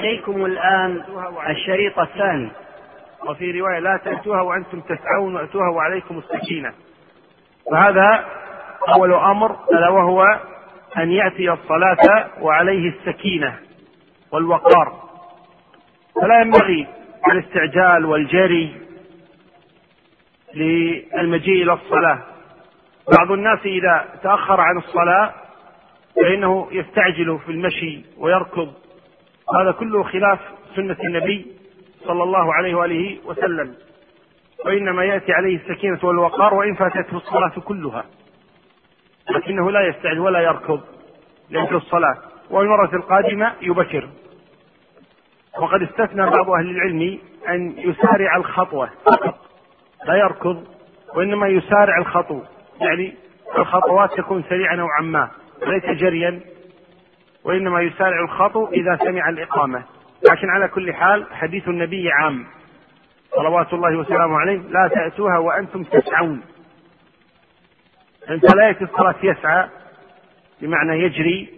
إليكم الآن الشريط الثاني. وفي رواية لا تأتوها وأنتم تسعون وأتوها وعليكم السكينة. فهذا أول أمر ألا وهو أن يأتي الصلاة وعليه السكينة والوقار. فلا ينبغي الاستعجال والجري للمجيء إلى الصلاة. بعض الناس إذا تأخر عن الصلاة فإنه يستعجل في المشي ويركض. هذا كله خلاف سنة النبي صلى الله عليه وآله وسلم. وإنما يأتي عليه السكينة والوقار وإن فاتته الصلاة كلها. لكنه لا يستعجل ولا يركض لأجل الصلاة. والمرة القادمة يبكر. وقد استثنى بعض أهل العلم أن يسارع الخطوة فقط. لا يركض وإنما يسارع الخطو. يعني الخطوات تكون سريعة نوعا ما ليس جريا. وإنما يسارع الخطو إذا سمع الإقامة. لكن على كل حال حديث النبي عام. صلوات الله وسلامه عليه. لا تأتوها وأنتم تسعون. أنت لا يأتي الصلاة يسعى بمعنى يجري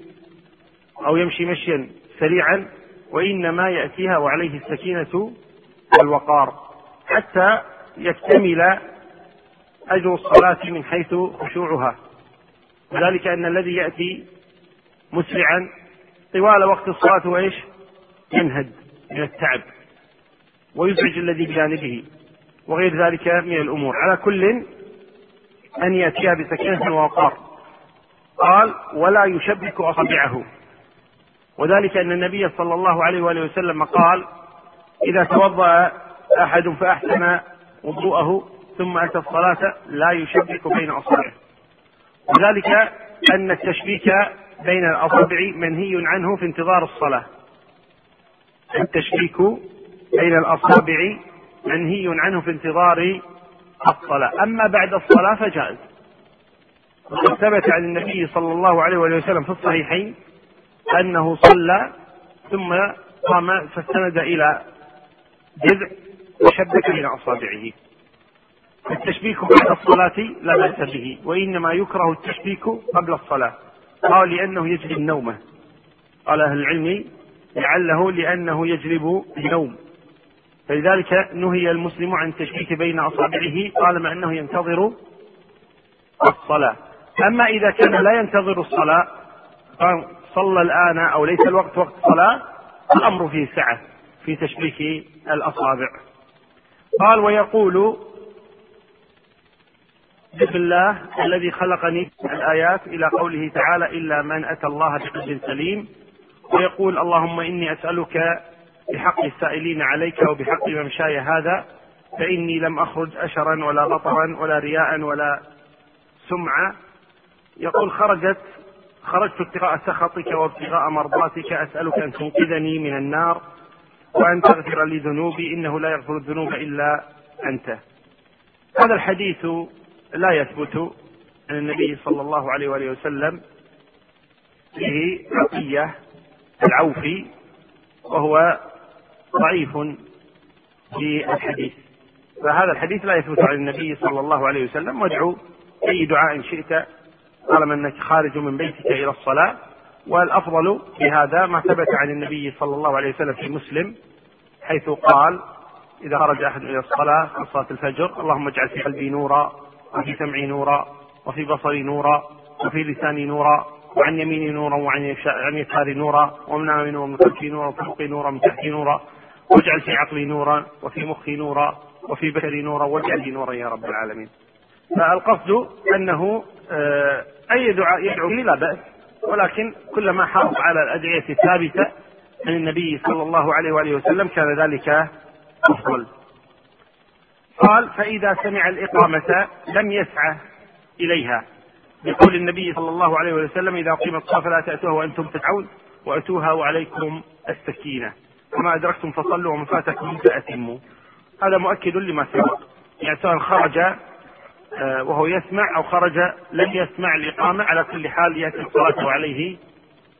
أو يمشي مشيا سريعا وإنما يأتيها وعليه السكينة والوقار. حتى يكتمل أجر الصلاة من حيث خشوعها. وذلك أن الذي يأتي مسرعا طوال وقت الصلاة وإيش؟ ينهد من التعب ويزعج الذي بجانبه وغير ذلك من الأمور. على كل أن يأتيها بسكينة ووقار. قال ولا يشبك أصابعه. وذلك أن النبي صلى الله عليه وآله وسلم قال إذا توضأ أحد فأحسن وضوءه ثم أتى الصلاة لا يشبك بين أصابعه. وذلك أن التشبيك بين الأصابع منهي عنه في انتظار الصلاة. التشبيك بين الأصابع منهي عنه في انتظار الصلاة. أما بعد الصلاة فجائز. وقد ثبت عن النبي صلى الله عليه وسلم في الصحيحين أنه صلى ثم قام فاستند إلى جذع وشبك بين أصابعه. التشبيك بعد الصلاة لا بأس به وإنما يكره التشبيك قبل الصلاة. قال لأنه يجلب النوم. قال أهل العلم لعله لأنه يجلب النوم. فلذلك نهي المسلم عن التشبيك بين أصابعه طالما أنه ينتظر الصلاة. أما إذا كان لا ينتظر الصلاة صلى الآن أو ليس الوقت وقت صلاة الأمر فيه سعة في تشبيك الأصابع. قال ويقول بسم الله الذي خلقني الآيات إلى قوله تعالى إلا من أتى الله بقلب سليم. ويقول اللهم إني أسألك بحق السائلين عليك وبحق ممشاي هذا فإني لم أخرج أشرا ولا بطرا ولا رياء ولا سمعة. يقول خرجت خرجت ابتغاء سخطك وابتغاء مرضاتك أسألك أن تنقذني من النار وأن تغفر لي ذنوبي إنه لا يغفر الذنوب إلا أنت. هذا الحديث لا يثبت عن النبي صلى الله عليه وآله وسلم فيه عطية العوفي وهو ضعيف في الحديث. فهذا الحديث لا يثبت عن النبي صلى الله عليه وسلم. وادعو أي دعاء شئت. طالما أنك خارج من بيتك إلى الصلاة. والأفضل في هذا ما ثبت عن النبي صلى الله عليه وسلم في مسلم حيث قال إذا خرج أحد إلى الصلاة في صلاة الفجر اللهم اجعل في قلبي نورا وفي سمعي نورا وفي بصري نورا وفي لساني نورا وعن يميني نورا وعن عن يساري نورا ومن أمامي نورا ومن خلفي نورا وفي فوقي نورا ومن تحتي نورا واجعل في عقلي نورا وفي مخي نورا وفي بشري نورا واجعل لي نورا يا رب العالمين. فالقصد أنه آه، أي دعاء يدعو به لا بأس ولكن كلما حافظ على الأدعية الثابتة عن النبي صلى الله عليه وآله وسلم كان ذلك أفضل. قال فإذا سمع الإقامة لم يسعى إليها. بقول النبي صلى الله عليه وسلم إذا قيمت الصلاة فلا تأتوها وأنتم تدعون وأتوها وعليكم السكينة. وما أدركتم فصلوا وما فاتكم فأتموا هذا مؤكد لما سبق. يعني سواء خرج آه، وهو يسمع أو خرج لم يسمع الإقامة على كل حال يأتي الصلاة وعليه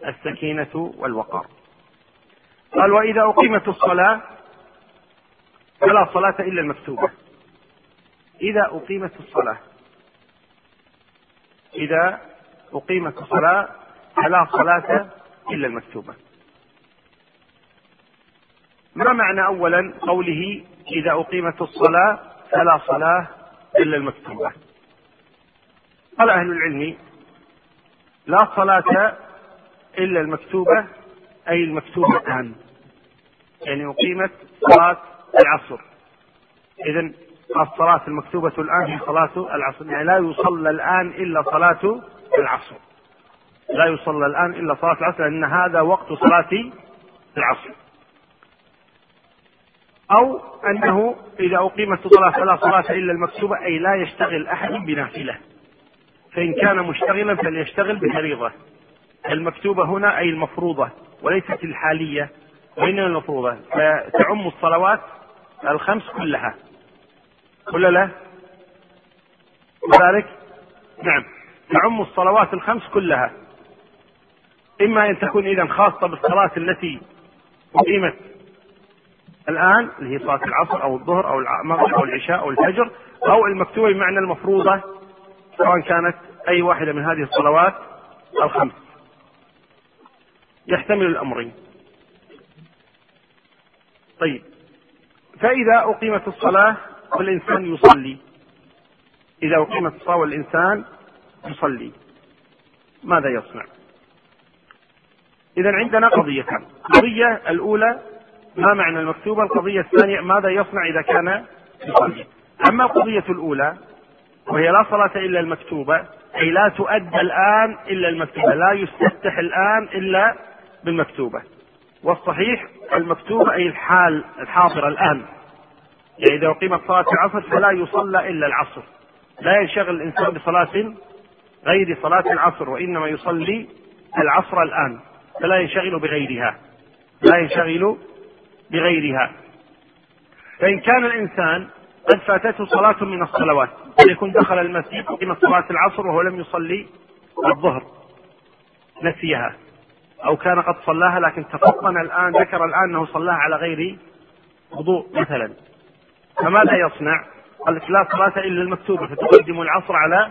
السكينة والوقار. قال وإذا أقيمت الصلاة فلا صلاة إلا المكتوبة. إذا أقيمت الصلاة. إذا أقيمت الصلاة فلا صلاة إلا المكتوبة. ما معنى أولا قوله إذا أقيمت الصلاة فلا صلاة إلا المكتوبة؟ قال أهل العلم لا صلاة إلا المكتوبة أي المكتوبة الآن. يعني أقيمت صلاة العصر. إذا الصلاة المكتوبة الآن هي صلاة العصر. يعني لا يصلى الآن إلا صلاة العصر. لا يصلى الآن إلا صلاة العصر لأن هذا وقت صلاة العصر. أو أنه إذا أقيمت الصلاة فلا صلاة إلا المكتوبة أي لا يشتغل أحد بنافلة. فإن كان مشتغلا فليشتغل بفريضة. المكتوبة هنا أي المفروضة وليست الحالية. وإنما المفروضة. فتعم الصلوات الخمس كلها. ولا لا؟ ذلك نعم. تعم الصلوات الخمس كلها. إما أن تكون إذا خاصة بالصلاة التي أقيمت الآن اللي هي صلاة العصر أو الظهر أو المغرب أو العشاء أو الفجر أو المكتوبة بمعنى المفروضة سواء كانت أي واحدة من هذه الصلوات الخمس. يحتمل الأمرين. طيب. فإذا أقيمت الصلاة والإنسان يصلي إذا أقيمت الصلاة والإنسان يصلي ماذا يصنع؟ إذا عندنا قضيتان، القضية الأولى ما معنى المكتوبة؟ القضية الثانية ماذا يصنع إذا كان يصلي؟ أما القضية الأولى وهي لا صلاة إلا المكتوبة أي لا تؤدى الآن إلا المكتوبة، لا يستفتح الآن إلا بالمكتوبة. والصحيح المكتوبة أي الحال الحاضرة الآن. يعني إذا أقيمت صلاة العصر فلا يصلى إلا العصر. لا ينشغل الإنسان بصلاة غير صلاة العصر وإنما يصلي العصر الآن فلا ينشغل بغيرها. لا ينشغل بغيرها. فإن كان الإنسان قد فاتته صلاة من الصلوات يكون دخل المسجد قيمة صلاة العصر وهو لم يصلي؟ الظهر. نسيها. أو كان قد صلاها لكن تفطن الآن ذكر الآن أنه صلاها على غير وضوء مثلا. فماذا يصنع؟ قال لك لا صلاة إلا المكتوبة فتقدم العصر على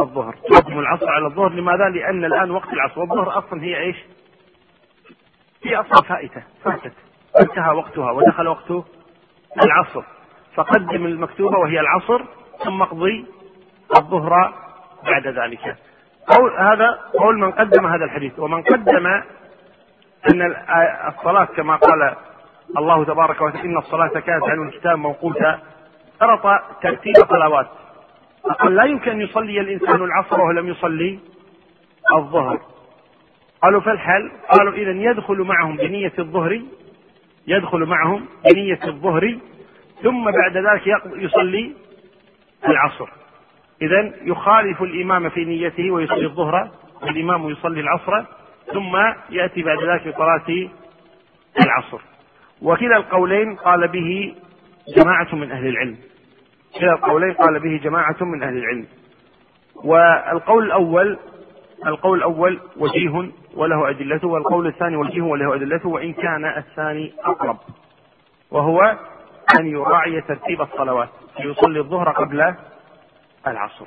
الظهر تقدم العصر على الظهر لماذا؟ لأن الآن وقت العصر والظهر أصلا هي إيش؟ هي أصلا فائتة فاتت انتهى وقتها ودخل وقت العصر فقدم المكتوبة وهي العصر ثم اقضي الظهر بعد ذلك قول هذا قول من قدم هذا الحديث ومن قدم أن الصلاة كما قال الله تبارك وتعالى إن الصلاة كانت عن الكتاب موقوتا. اشترط ترتيب صلوات فقال لا يمكن أن يصلي الإنسان العصر وهو لم يصلي الظهر. قالوا فالحل قالوا إذا يدخل معهم بنية الظهر يدخل معهم بنية الظهر ثم بعد ذلك يصلي العصر. إذا يخالف الإمام في نيته ويصلي الظهر والإمام يصلي العصر ثم يأتي بعد ذلك بصلاة العصر. وكلا القولين قال به جماعة من أهل العلم. كلا القولين قال به جماعة من أهل العلم. والقول الأول القول الأول وجيه وله أدلته والقول الثاني وجيه وله أدلته وإن كان الثاني أقرب. وهو أن يراعي ترتيب الصلوات يصلي الظهر قبل العصر.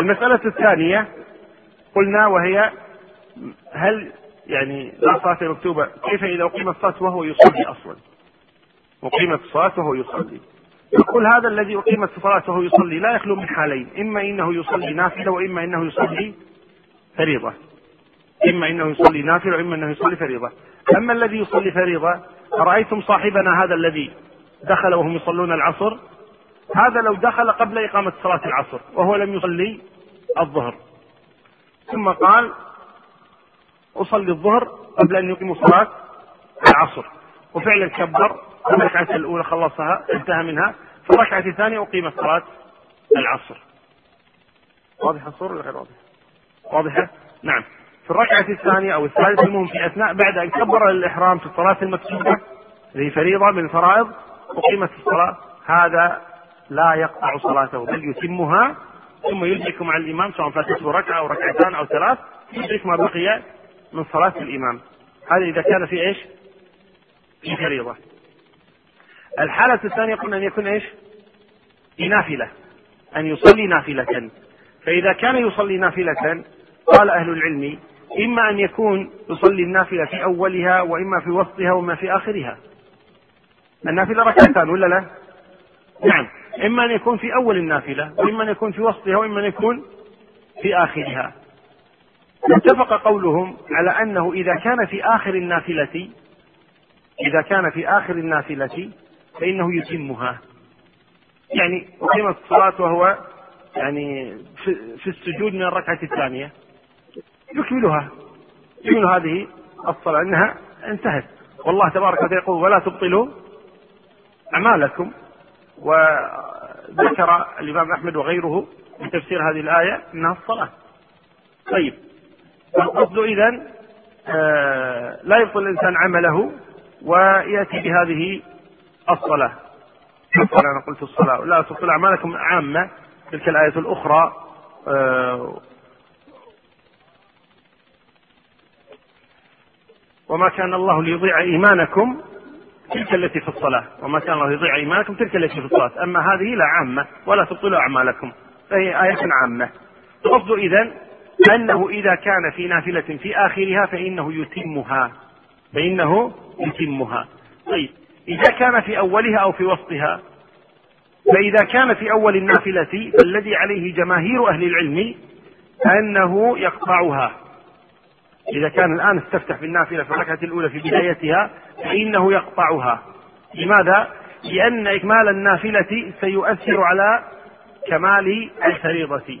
المسألة الثانية قلنا وهي هل يعني لا صلاة مكتوبة. كيف إذا أقيمت الصلاة وهو يصلي أصلا؟ أقيمت الصلاة وهو يصلي. يقول هذا الذي أقيمت الصلاة وهو يصلي لا يخلو من حالين. إما إنه يصلي نافلة وإما إنه يصلي فريضة. إما إنه يصلي نافلة وإما إنه يصلي فريضة. أما الذي يصلي فريضة أرأيتم صاحبنا هذا الذي دخل وهم يصلون العصر؟ هذا لو دخل قبل إقامة صلاة العصر وهو لم يصلي الظهر. ثم قال أصلي الظهر قبل أن يقيموا صلاة العصر. وفعلا كبر. الركعة الأولى خلصها انتهى منها. في الركعة الثانية أقيمت صلاة العصر. واضحة الصورة ولا غير واضحة؟ واضحة؟ نعم. في الركعة الثانية أو الثالثة المهم في أثناء بعد أن كبر الإحرام في الصلاة المكتوبة هذه فريضة من الفرائض أقيمت الصلاة. هذا لا يقطع صلاته بل يتمها ثم يدرك مع الإمام سواء فاتته ركعة أو ركعتان أو ثلاث يدرك ما بقي من صلاة الإمام. هذا إذا كان في إيش؟ في فريضة. الحالة الثانية قلنا أن يكون إيش؟ في نافلة. أن يصلي نافلة. فإذا كان يصلي نافلة قال أهل العلم إما أن يكون يصلي النافلة في أولها وإما في وسطها وإما في آخرها. النافلة ركعتان ولا لا؟ نعم. إما أن يكون في أول النافلة وإما أن يكون في وسطها وإما أن يكون في آخرها. اتفق قولهم على أنه إذا كان في آخر النافلة إذا كان في آخر النافلة فإنه يتمها. يعني أقيمت الصلاة وهو يعني في السجود من الركعة الثانية. يكملها. يكمل هذه الصلاة أنها انتهت. والله تبارك وتعالى يقول ولا تبطلوا أعمالكم. وذكر الإمام أحمد وغيره في تفسير هذه الآية أنها الصلاة. طيب. القصد إذا آه لا يبطل الإنسان عمله ويأتي بهذه الصلاة. أنا قلت الصلاة. لا تبطل أعمالكم عامة تلك الآية الأخرى آه وما كان الله ليضيع إيمانكم تلك التي في الصلاة. وما كان الله يضيع إيمانكم تلك التي في الصلاة. أما هذه لا عامة ولا تبطلوا أعمالكم. فهي آية عامة. القصد إذا أنه إذا كان في نافلة في آخرها فإنه يتمها. فإنه يتمها. طيب إذا كان في أولها أو في وسطها فإذا كان في أول النافلة فالذي عليه جماهير أهل العلم أنه يقطعها. إذا كان الآن استفتح في النافلة في الركعة الأولى في بدايتها فإنه يقطعها. لماذا؟ لأن إكمال النافلة سيؤثر على كمال الفريضة.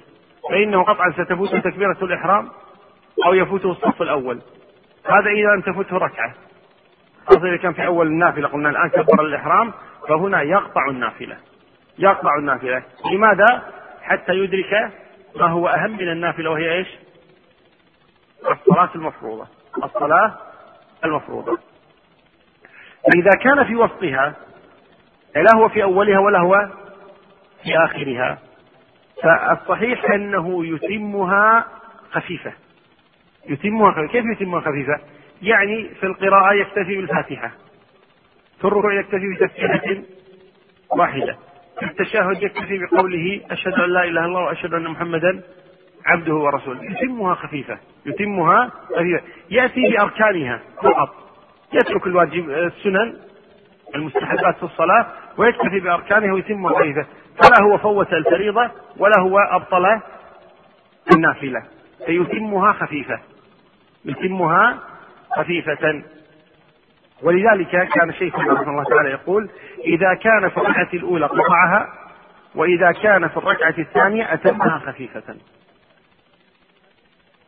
فإنه قطعا ستفوته تكبيرة الإحرام أو يفوته الصف الأول. هذا إذا لم تفوته ركعة. خاصة إذا كان في أول النافلة قلنا الآن كبر الإحرام فهنا يقطع النافلة. يقطع النافلة. لماذا؟ حتى يدرك ما هو أهم من النافلة وهي إيش؟ الصلاة المفروضة. الصلاة المفروضة. فإذا كان في وسطها لا هو في أولها ولا هو في آخرها. فالصحيح أنه يتمها خفيفة. يتمها خفيفة. كيف يتمها خفيفة؟ يعني في القراءة يكتفي بالفاتحة. في الركوع يكتفي بتسبيحة واحدة. في التشهد يكتفي بقوله أشهد أن لا إله إلا الله وأشهد أن محمدا عبده ورسوله. يتمها خفيفة. يتمها خفيفة. يأتي بأركانها فقط. يترك الواجب السنن المستحبات في الصلاة ويكتفي بأركانها ويتمها خفيفة فلا هو فوت الفريضة ولا هو أبطل النافلة. فيتمها خفيفة. يتمها خفيفة. ولذلك كان شيخنا رحمه الله تعالى يقول إذا كان في الركعة الأولى قطعها وإذا كان في الركعة الثانية أتمها خفيفة.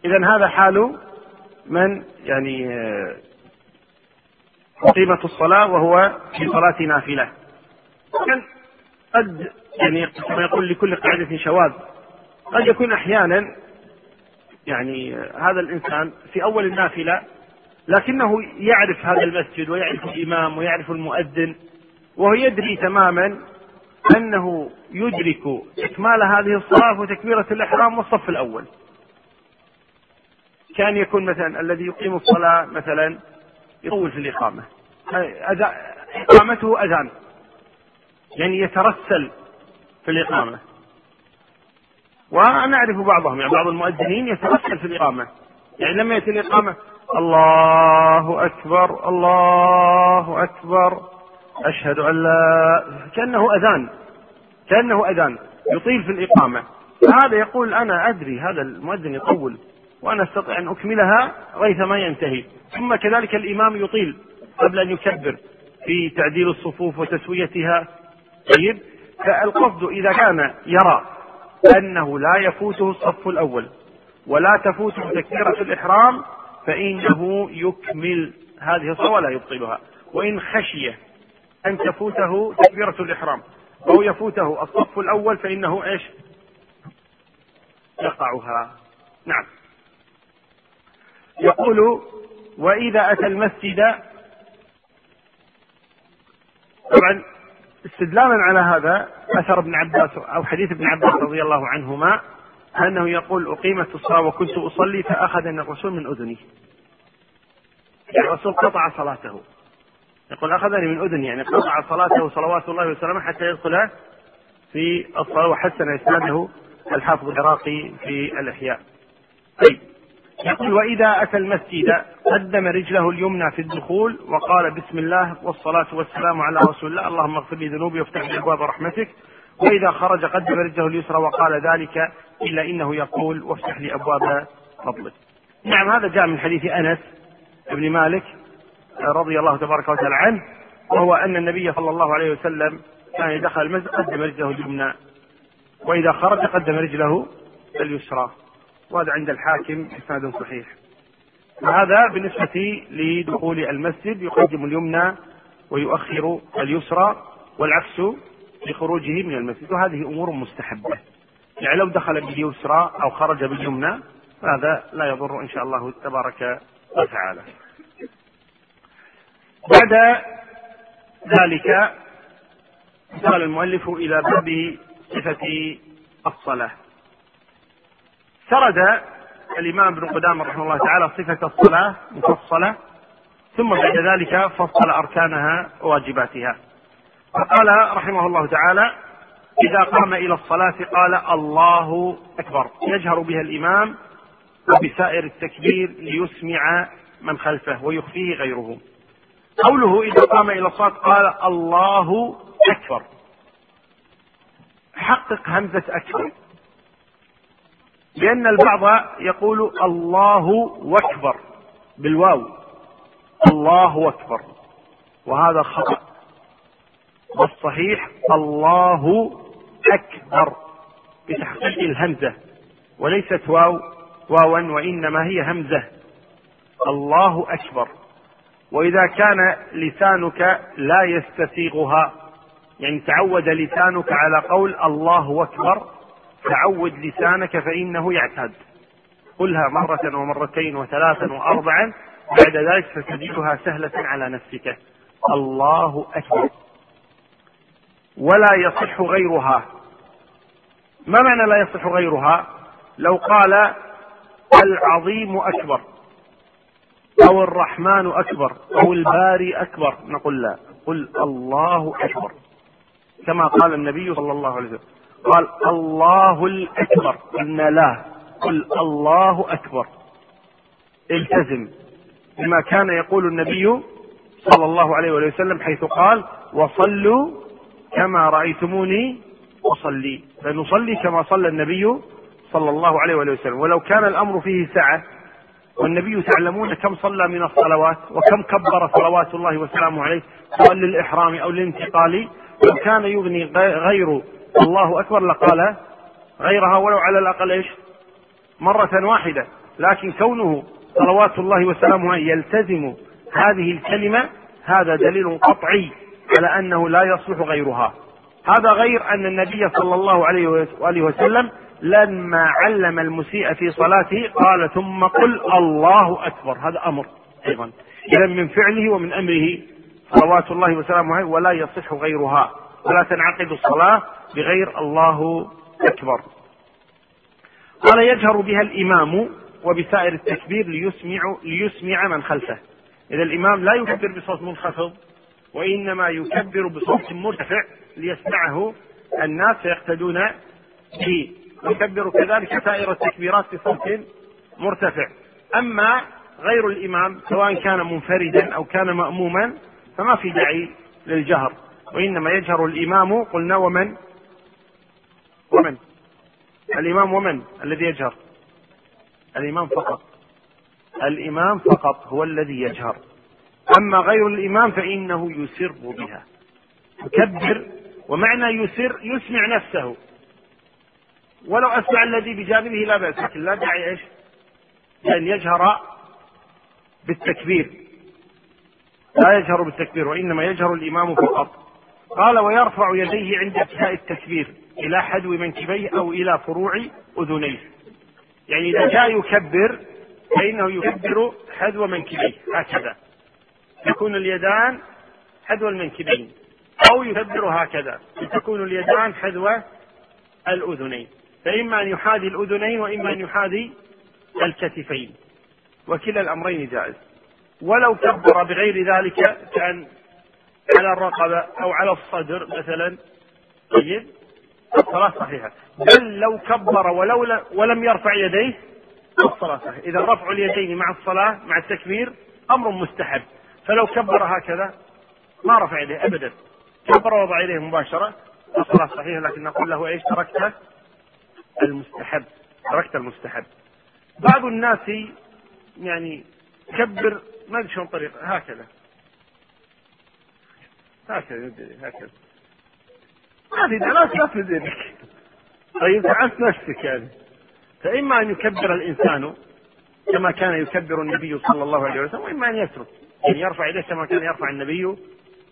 إذا هذا حال من يعني قيمة الصلاة وهو في صلاة نافلة. قد يعني كما يقول لكل قاعدة شواذ قد يكون أحيانا يعني هذا الإنسان في أول النافلة لكنه يعرف هذا المسجد ويعرف الإمام ويعرف المؤذن وهو يدري تماما أنه يدرك إكمال هذه الصلاة وتكبيرة الإحرام والصف الأول. كان يكون مثلا الذي يقيم الصلاة مثلا يطول في الإقامة إقامته أذان. يعني يترسل في الإقامة. ونعرف بعضهم يعني بعض المؤذنين يترسل في الإقامة. يعني لما يأتي الإقامة الله أكبر الله أكبر أشهد أن لا كأنه أذان كأنه أذان يطيل في الإقامة. هذا يقول أنا أدري هذا المؤذن يطول وأنا أستطيع أن أكملها غيث ما ينتهي. ثم كذلك الإمام يطيل قبل أن يكبر في تعديل الصفوف وتسويتها. طيب فالقصد إذا كان يرى أنه لا يفوته الصف الأول ولا تفوته تكبيرة الإحرام فإنه يكمل هذه الصلاة ولا يبطلها. وإن خشي أن تفوته تكبيرة الإحرام أو يفوته الصف الأول فإنه إيش؟ يقعها. نعم. يقول وإذا أتى المسجد طبعا استدلالا على هذا أثر ابن عباس أو حديث ابن عباس رضي الله عنهما أنه يقول أقيمت الصلاة وكنت أصلي فأخذني الرسول من أذني. الرسول قطع صلاته. يقول أخذني من أذني يعني قطع صلاته صلوات الله وسلامه حتى يدخل في الصلاة وحسن إسناده الحافظ العراقي في الإحياء. طيب. يقول وإذا أتى المسجد قدم رجله اليمنى في الدخول وقال بسم الله والصلاة والسلام على رسول الله اللهم اغفر لي ذنوبي وافتح لي أبواب رحمتك. وإذا خرج قدم رجله اليسرى وقال ذلك إلا إنه يقول وافتح لي أبواب فضلك. نعم هذا جاء من حديث أنس بن مالك رضي الله تبارك وتعالى عنه وهو أن النبي صلى الله عليه وسلم كان دخل المسجد قدم رجله اليمنى وإذا خرج قدم رجله اليسرى. وهذا عند الحاكم إسناد صحيح. وهذا بالنسبة لدخول المسجد يقدم اليمنى ويؤخر اليسرى والعكس لخروجه من المسجد وهذه أمور مستحبة. يعني لو دخل باليسرى أو خرج باليمنى هذا لا يضر إن شاء الله تبارك وتعالى. بعد ذلك قال المؤلف إلى باب صفة الصلاة. سرد الإمام ابن قدامة رحمه الله تعالى صفة الصلاة مفصلة ثم بعد ذلك فصل أركانها وواجباتها. فقال رحمه الله تعالى إذا قام إلى الصلاة قال الله أكبر. يجهر بها الإمام وبسائر التكبير ليسمع من خلفه ويخفيه غيره. قوله إذا قام إلى الصلاة قال الله أكبر. حقق همزة أكبر. لأن البعض يقول الله أكبر بالواو. الله أكبر. وهذا خطأ. والصحيح الله أكبر بتحقيق الهمزة. وليست واو واوا وإنما هي همزة. الله أكبر. وإذا كان لسانك لا يستسيغها يعني تعود لسانك على قول الله أكبر تعود لسانك فإنه يعتاد قلها مرة ومرتين وثلاثا وأربعا. بعد ذلك ستجدها سهلة على نفسك. الله أكبر. ولا يصح غيرها. ما معنى لا يصح غيرها؟ لو قال العظيم أكبر أو الرحمن أكبر أو الباري أكبر نقول لا. قل الله أكبر. كما قال النبي صلى الله عليه وسلم. قال الله الأكبر. إن لا. قل الله أكبر. التزم بما كان يقول النبي صلى الله عليه وسلم حيث قال وصلوا كما رأيتموني أصلي. فنصلي كما صلى النبي صلى الله عليه وسلم. ولو كان الأمر فيه سعة والنبي تعلمون كم صلى من الصلوات وكم كبر صلوات الله وسلامه عليه سواء للإحرام أو للانتقال لو كان يغني غير الله أكبر لقال غيرها ولو على الأقل إيش؟ مرة واحدة. لكن كونه صلوات الله وسلامه يلتزم هذه الكلمة هذا دليل قطعي على أنه لا يصلح غيرها. هذا غير أن النبي صلى الله عليه وآله وسلم لما علم المسيء في صلاته قال ثم قل الله أكبر. هذا أمر أيضا. إذا من فعله ومن أمره صلوات الله وسلامه ولا يصح غيرها. ولا تنعقد الصلاة بغير الله أكبر. قال يجهر بها الإمام وبسائر التكبير ليسمع ليسمع من خلفه. إذا الإمام لا يكبر بصوت منخفض وإنما يكبر بصوت مرتفع ليسمعه الناس فيقتدون به. يكبر كذلك سائر التكبيرات بصوت مرتفع. أما غير الإمام سواء كان منفردا أو كان مأموما فما في داعي للجهر. وإنما يجهر الإمام قلنا ومن؟ ومن. الإمام ومن الذي يجهر؟ الإمام فقط. الإمام فقط هو الذي يجهر. أما غير الإمام فإنه يسر بها. يكبر ومعنى يسر يسمع نفسه. ولو أسمع الذي بجانبه لا بأس لكن لا داعي إيش؟ أن يجهر بالتكبير. لا يجهر بالتكبير وإنما يجهر الإمام فقط. قال ويرفع يديه عند ابتداء التكبير إلى حدو منكبيه أو إلى فروع أذنيه. يعني إذا جاء يكبر فإنه يكبر حذو منكبيه هكذا. تكون اليدان حذو المنكبين أو يكبر هكذا. تكون اليدان حذو الأذنين. فإما أن يحاذي الأذنين وإما أن يحاذي الكتفين. وكلا الأمرين جائز. ولو كبر بغير ذلك كأن على الرقبة أو على الصدر مثلا. طيب. الصلاة صحيحة. بل لو كبر ولو ولم يرفع يديه الصلاة صحيح إذا رفع اليدين مع الصلاة مع التكبير أمر مستحب. فلو كبر هكذا ما رفع يديه أبدا. كبر ووضع يديه مباشرة الصلاة صحيحة. لكن نقول له إيش؟ تركت المستحب. تركت المستحب. بعض الناس يعني كبر ما أدري شلون طريقة هكذا. هكذا هكذا. ما في لا يدك طيب تعبت نفسك يعني. فإما أن يكبر الإنسان كما كان يكبر النبي صلى الله عليه وسلم وإما أن يترك يعني يرفع يديه كما كان يرفع النبي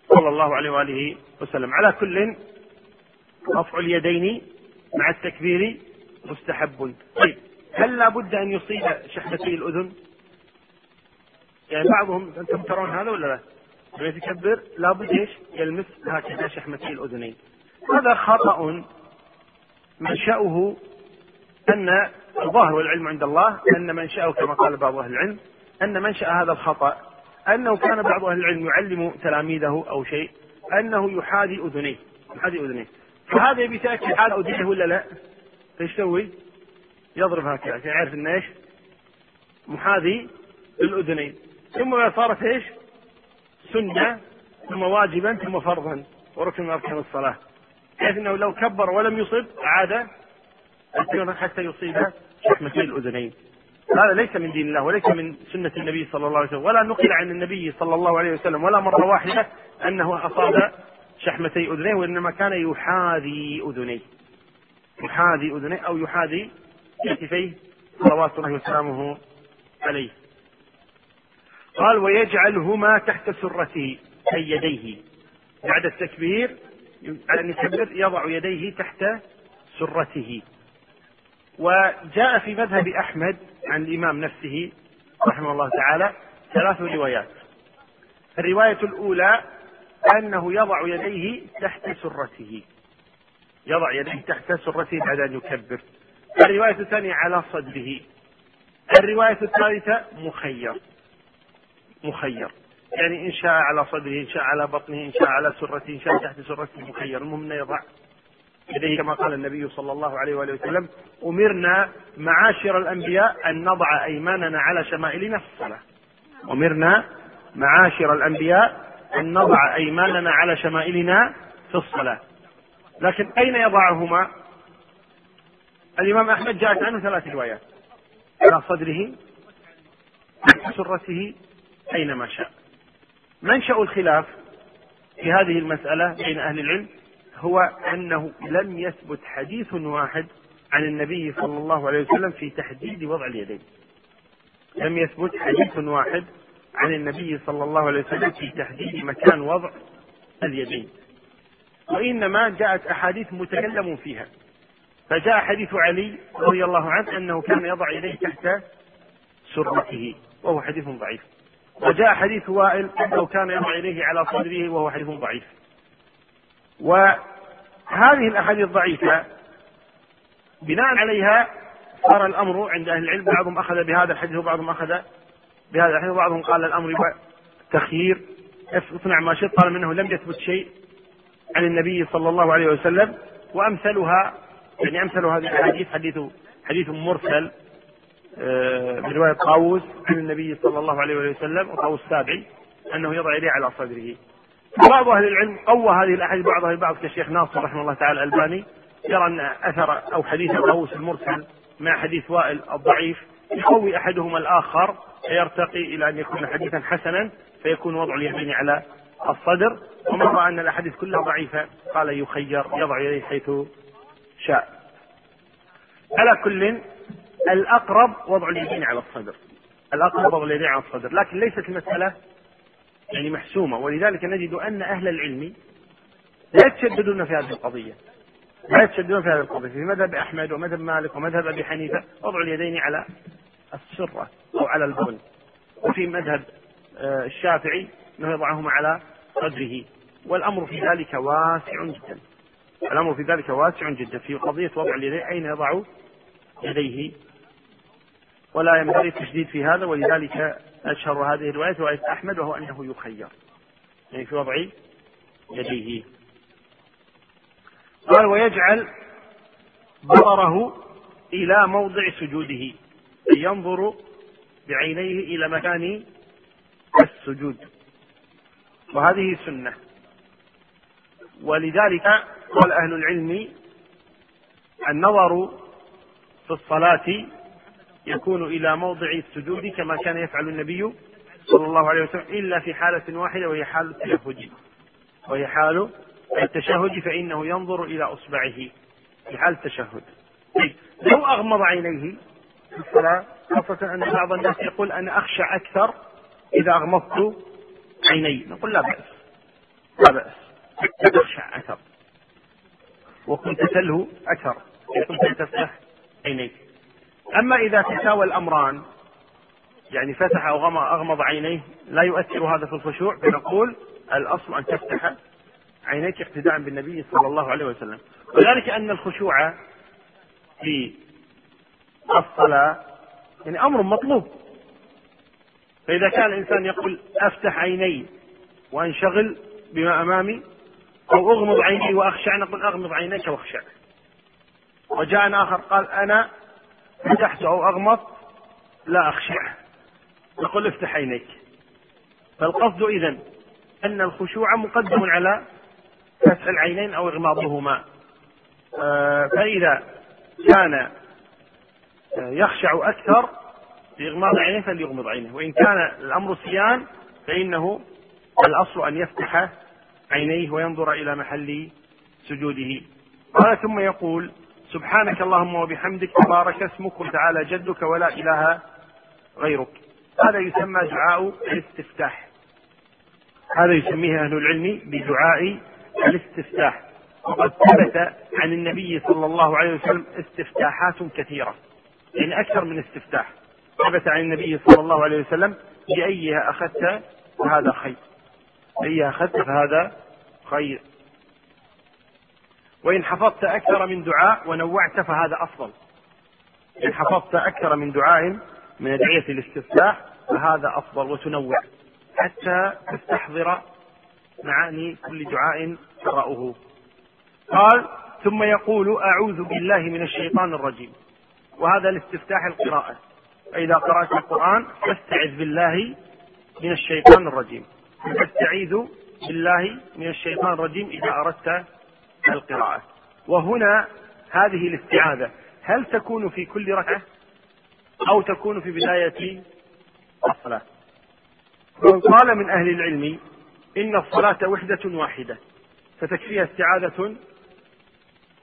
صلى الله عليه وآله وسلم. على كل رفع اليدين مع التكبير مستحب. طيب هل لابد أن يصيب شحمتي الأذن؟ يعني بعضهم أنتم ترون هذا ولا لا؟ لما يتكبر لابد إيش يلمس هكذا شحمتي الأذنين هذا خطأ منشأه أن الظاهر والعلم عند الله أن منشأه كما قال بعض أهل العلم أن منشأ هذا الخطأ أنه كان بعض أهل العلم يعلم تلاميذه أو شيء أنه يحاذي أذنيه يحاذي أذنيه فهذا يبي يتأكد حال أذنيه ولا لا؟ إيش يسوي؟ يضرب هكذا عشان يعرف إنه إيش؟ محاذي للأذنين ثم صارت إيش؟ سنة ثم واجبا ثم فرضا وركن من أركان الصلاة. بحيث أنه لو كبر ولم يصب عاد حتى يصيب شحمتي الأذنين. هذا ليس من دين الله وليس من سنة النبي صلى الله عليه وسلم ولا نقل عن النبي صلى الله عليه وسلم ولا مرة واحدة أنه أصاب شحمتي أذنيه وإنما كان يحاذي أذنيه. يحاذي أذنيه أو يحاذي كتفيه صلوات الله وسلامه عليه. قال ويجعلهما تحت سرته أي يديه. بعد التكبير أن يكبر يضع يديه تحت سرته. وجاء في مذهب أحمد عن الإمام نفسه رحمه الله تعالى ثلاث روايات. الرواية الأولى أنه يضع يديه تحت سرته. يضع يديه تحت سرته بعد أن يكبر. الرواية الثانية على صدره. الرواية الثالثة مخير. مخير. يعني إن شاء على صدره إن شاء على بطنه إن شاء على سرته إن شاء تحت سرته مخير. المهم أنه يضع يديه كما قال النبي صلى الله عليه وآله وسلم أمرنا معاشر الأنبياء أن نضع أيماننا على شمائلنا في الصلاة. أمرنا معاشر الأنبياء أن نضع أيماننا على شمائلنا في الصلاة. لكن أين يضعهما؟ الإمام أحمد جاءت عنه ثلاث روايات. على صدره سرته أينما شاء. منشأ الخلاف في هذه المسألة بين أهل العلم؟ هو أنه لم يثبت حديث واحد عن النبي صلى الله عليه وسلم في تحديد وضع اليدين. لم يثبت حديث واحد عن النبي صلى الله عليه وسلم في تحديد مكان وضع اليدين. وإنما جاءت أحاديث متكلم فيها. فجاء حديث علي رضي الله عنه أنه كان يضع يديه تحت سرته وهو حديث ضعيف. وجاء حديث وائل أنه كان يضع يديه على صدره وهو حديث ضعيف. وهذه الأحاديث الضعيفة بناء عليها صار الأمر عند أهل العلم بعضهم أخذ بهذا الحديث وبعضهم أخذ بهذا الحديث وبعضهم قال الأمر تخيير اصنع ما شئت طالما أنه لم يثبت شيء عن النبي صلى الله عليه وسلم. وأمثلها يعني أمثل هذه الأحاديث حديث حديث مرسل. آه، برواية طاووس عن النبي صلى الله عليه وسلم وطاووس السابعي أنه يضع يديه على صدره. بعض أهل العلم قوى هذه الأحاديث بعضها البعض كالشيخ ناصر رحمه الله تعالى الألباني يرى أن أثر أو حديث طاووس المرسل مع حديث وائل الضعيف يقوي أحدهما الآخر فيرتقي إلى أن يكون حديثا حسنا فيكون وضع اليمين على الصدر. ومن رأى أن الأحاديث كلها ضعيفة قال يخير يضع يديه حيث شاء. على كل الأقرب وضع اليدين على الصدر. الأقرب وضع اليدين على الصدر. لكن ليست المسألة يعني محسومة. ولذلك نجد أن أهل العلم لا يتشددون في هذه القضية. لا يتشددون في هذه القضية. في مذهب أحمد ومذهب مالك ومذهب أبي حنيفة وضع اليدين على السرة أو على البول. وفي مذهب آه، الشافعي أنه يضعهما على صدره. والأمر في ذلك واسع جدا. الأمر في ذلك واسع جدا. في قضية وضع اليدين أين يضع يديه؟ ولا ينبغي التشديد في هذا ولذلك أشهر هذه الرواية رواية أحمد وهو أنه يخير. يعني في وضع يديه. قال ويجعل بصره إلى موضع سجوده ينظر بعينيه إلى مكان السجود. وهذه سنة. ولذلك قال أهل العلم النظر في الصلاة يكون إلى موضع السجود كما كان يفعل النبي صلى الله عليه وسلم إلا في حالة واحدة وهي حال التشهد. وهي حال التشهد فإنه ينظر إلى إصبعه في حال التشهد. طيب لو أغمض عينيه في الصلاة خاصة أن بعض الناس يقول أنا أخشى أكثر إذا أغمضت عيني. نقول لا بأس. لا بأس. تخشى أكثر. وكنت تلهو أكثر. كنت تفتح عينيك؟ أما إذا تساوى الأمران يعني فتح أو أغمض عينيه لا يؤثر هذا في الخشوع فنقول الأصل أن تفتح عينيك اقتداء بالنبي صلى الله عليه وسلم. وذلك أن الخشوع في الصلاة يعني أمر مطلوب. فإذا كان الإنسان يقول أفتح عيني وأنشغل بما أمامي أو أغمض عيني وأخشع نقول أغمض عينيك واخشع. وجاء آخر قال أنا فتحت أو أغمض لا أخشع. نقول افتح عينيك. فالقصد إذا أن الخشوع مقدم على فتح العينين أو إغماضهما. آه، فإذا كان يخشع أكثر بإغماض عينيه فليغمض عينه. وإن كان الأمر صيان فإنه الأصل أن يفتح عينيه وينظر إلى محل سجوده. قال ثم يقول سبحانك اللهم وبحمدك تبارك اسمك وتعالى جدك ولا إله غيرك. هذا يسمى دعاء الاستفتاح. هذا يسميه أهل العلم بدعاء الاستفتاح. وقد ثبت عن النبي صلى الله عليه وسلم استفتاحات كثيرة يعني أكثر من استفتاح. ثبت عن النبي صلى الله عليه وسلم بأيها أخذت فهذا خير. أيها أخذت فهذا خير. وإن حفظت أكثر من دعاء ونوعت فهذا أفضل. إن حفظت أكثر من دعاء من أدعية الاستفتاح فهذا أفضل وتنوع. حتى تستحضر معاني كل دعاء تقرأه. قال ثم يقول أعوذ بالله من الشيطان الرجيم. وهذا لاستفتاح القراءة. فإذا قرأت القرآن فاستعذ بالله من الشيطان الرجيم. تستعيذ بالله من الشيطان الرجيم إذا أردت القراءة. وهنا هذه الاستعاذة. هل تكون في كل ركعة؟ أو تكون في بداية الصلاة؟ من قال من أهل العلم إن الصلاة وحدة واحدة. فتكفيها استعاذة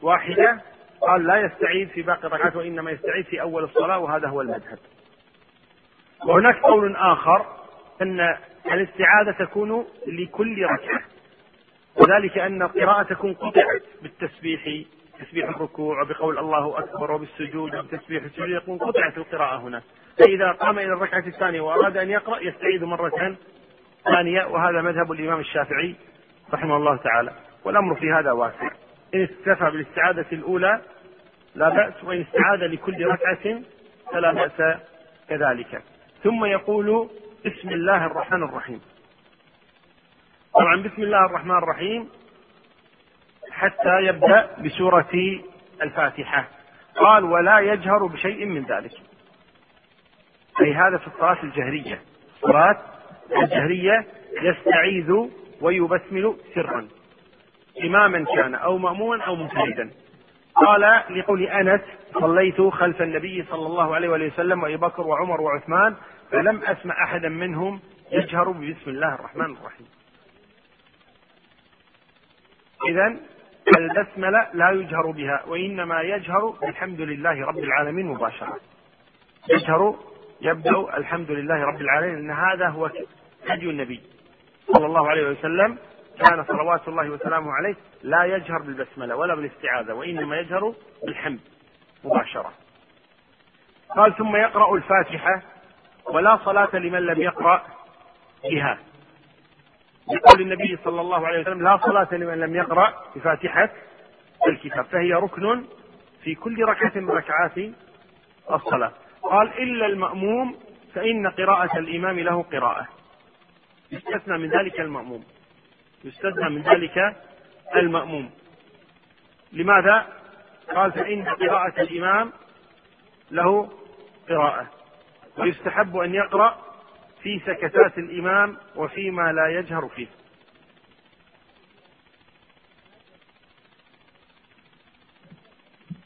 واحدة. قال لا يستعيذ في باقي الركعات وإنما يستعيذ في أول الصلاة وهذا هو المذهب. وهناك قول آخر أن الاستعاذة تكون لكل ركعة. وذلك أن القراءة تكون قطعت بالتسبيح تسبيح الركوع وبقول الله أكبر وبالسجود وبتسبيح السجود يكون قطعت القراءة هنا. فإذا قام إلى الركعة الثانية وأراد أن يقرأ يستعيذ مرة ثانية وهذا مذهب الإمام الشافعي رحمه الله تعالى. والأمر في هذا واسع. إن اكتفى بالاستعاذة الأولى لا بأس وإن استعاذ لكل ركعة فلا بأس كذلك. ثم يقول بسم الله الرحمن الرحيم. طبعا بسم الله الرحمن الرحيم. حتى يبدأ بسورة الفاتحة. قال ولا يجهر بشيء من ذلك. أي هذا في الصلاة الجهرية. الصلاة الجهرية يستعيذ ويبسمل سرا. إماما كان أو مأموما أو منفردا. قال لقول أنس صليت خلف النبي صلى الله عليه وسلم وأبي بكر وعمر وعثمان فلم أسمع أحدا منهم يجهر بسم الله الرحمن الرحيم. إذا البسملة لا يجهر بها وإنما يجهر بالحمد لله رب العالمين مباشرة. يجهر يبدأ الحمد لله رب العالمين أن هذا هو هدي النبي صلى الله عليه وسلم. كان صلوات الله وسلامه عليه لا يجهر بالبسملة ولا بالاستعاذة وإنما يجهر بالحمد مباشرة. قال ثم يقرأ الفاتحة ولا صلاة لمن لم يقرأ بها. يقول النبي صلى الله عليه وسلم لا صلاة لمن لم يقرأ بفاتحة الكتاب فهي ركن في كل ركعة من ركعات الصلاة. قال إلا المأموم فإن قراءة الإمام له قراءة. يستثنى من ذلك المأموم. يستثنى من ذلك المأموم. لماذا؟ قال فإن قراءة الإمام له قراءة. ويستحب أن يقرأ في سكتات الإمام وفيما لا يجهر فيه.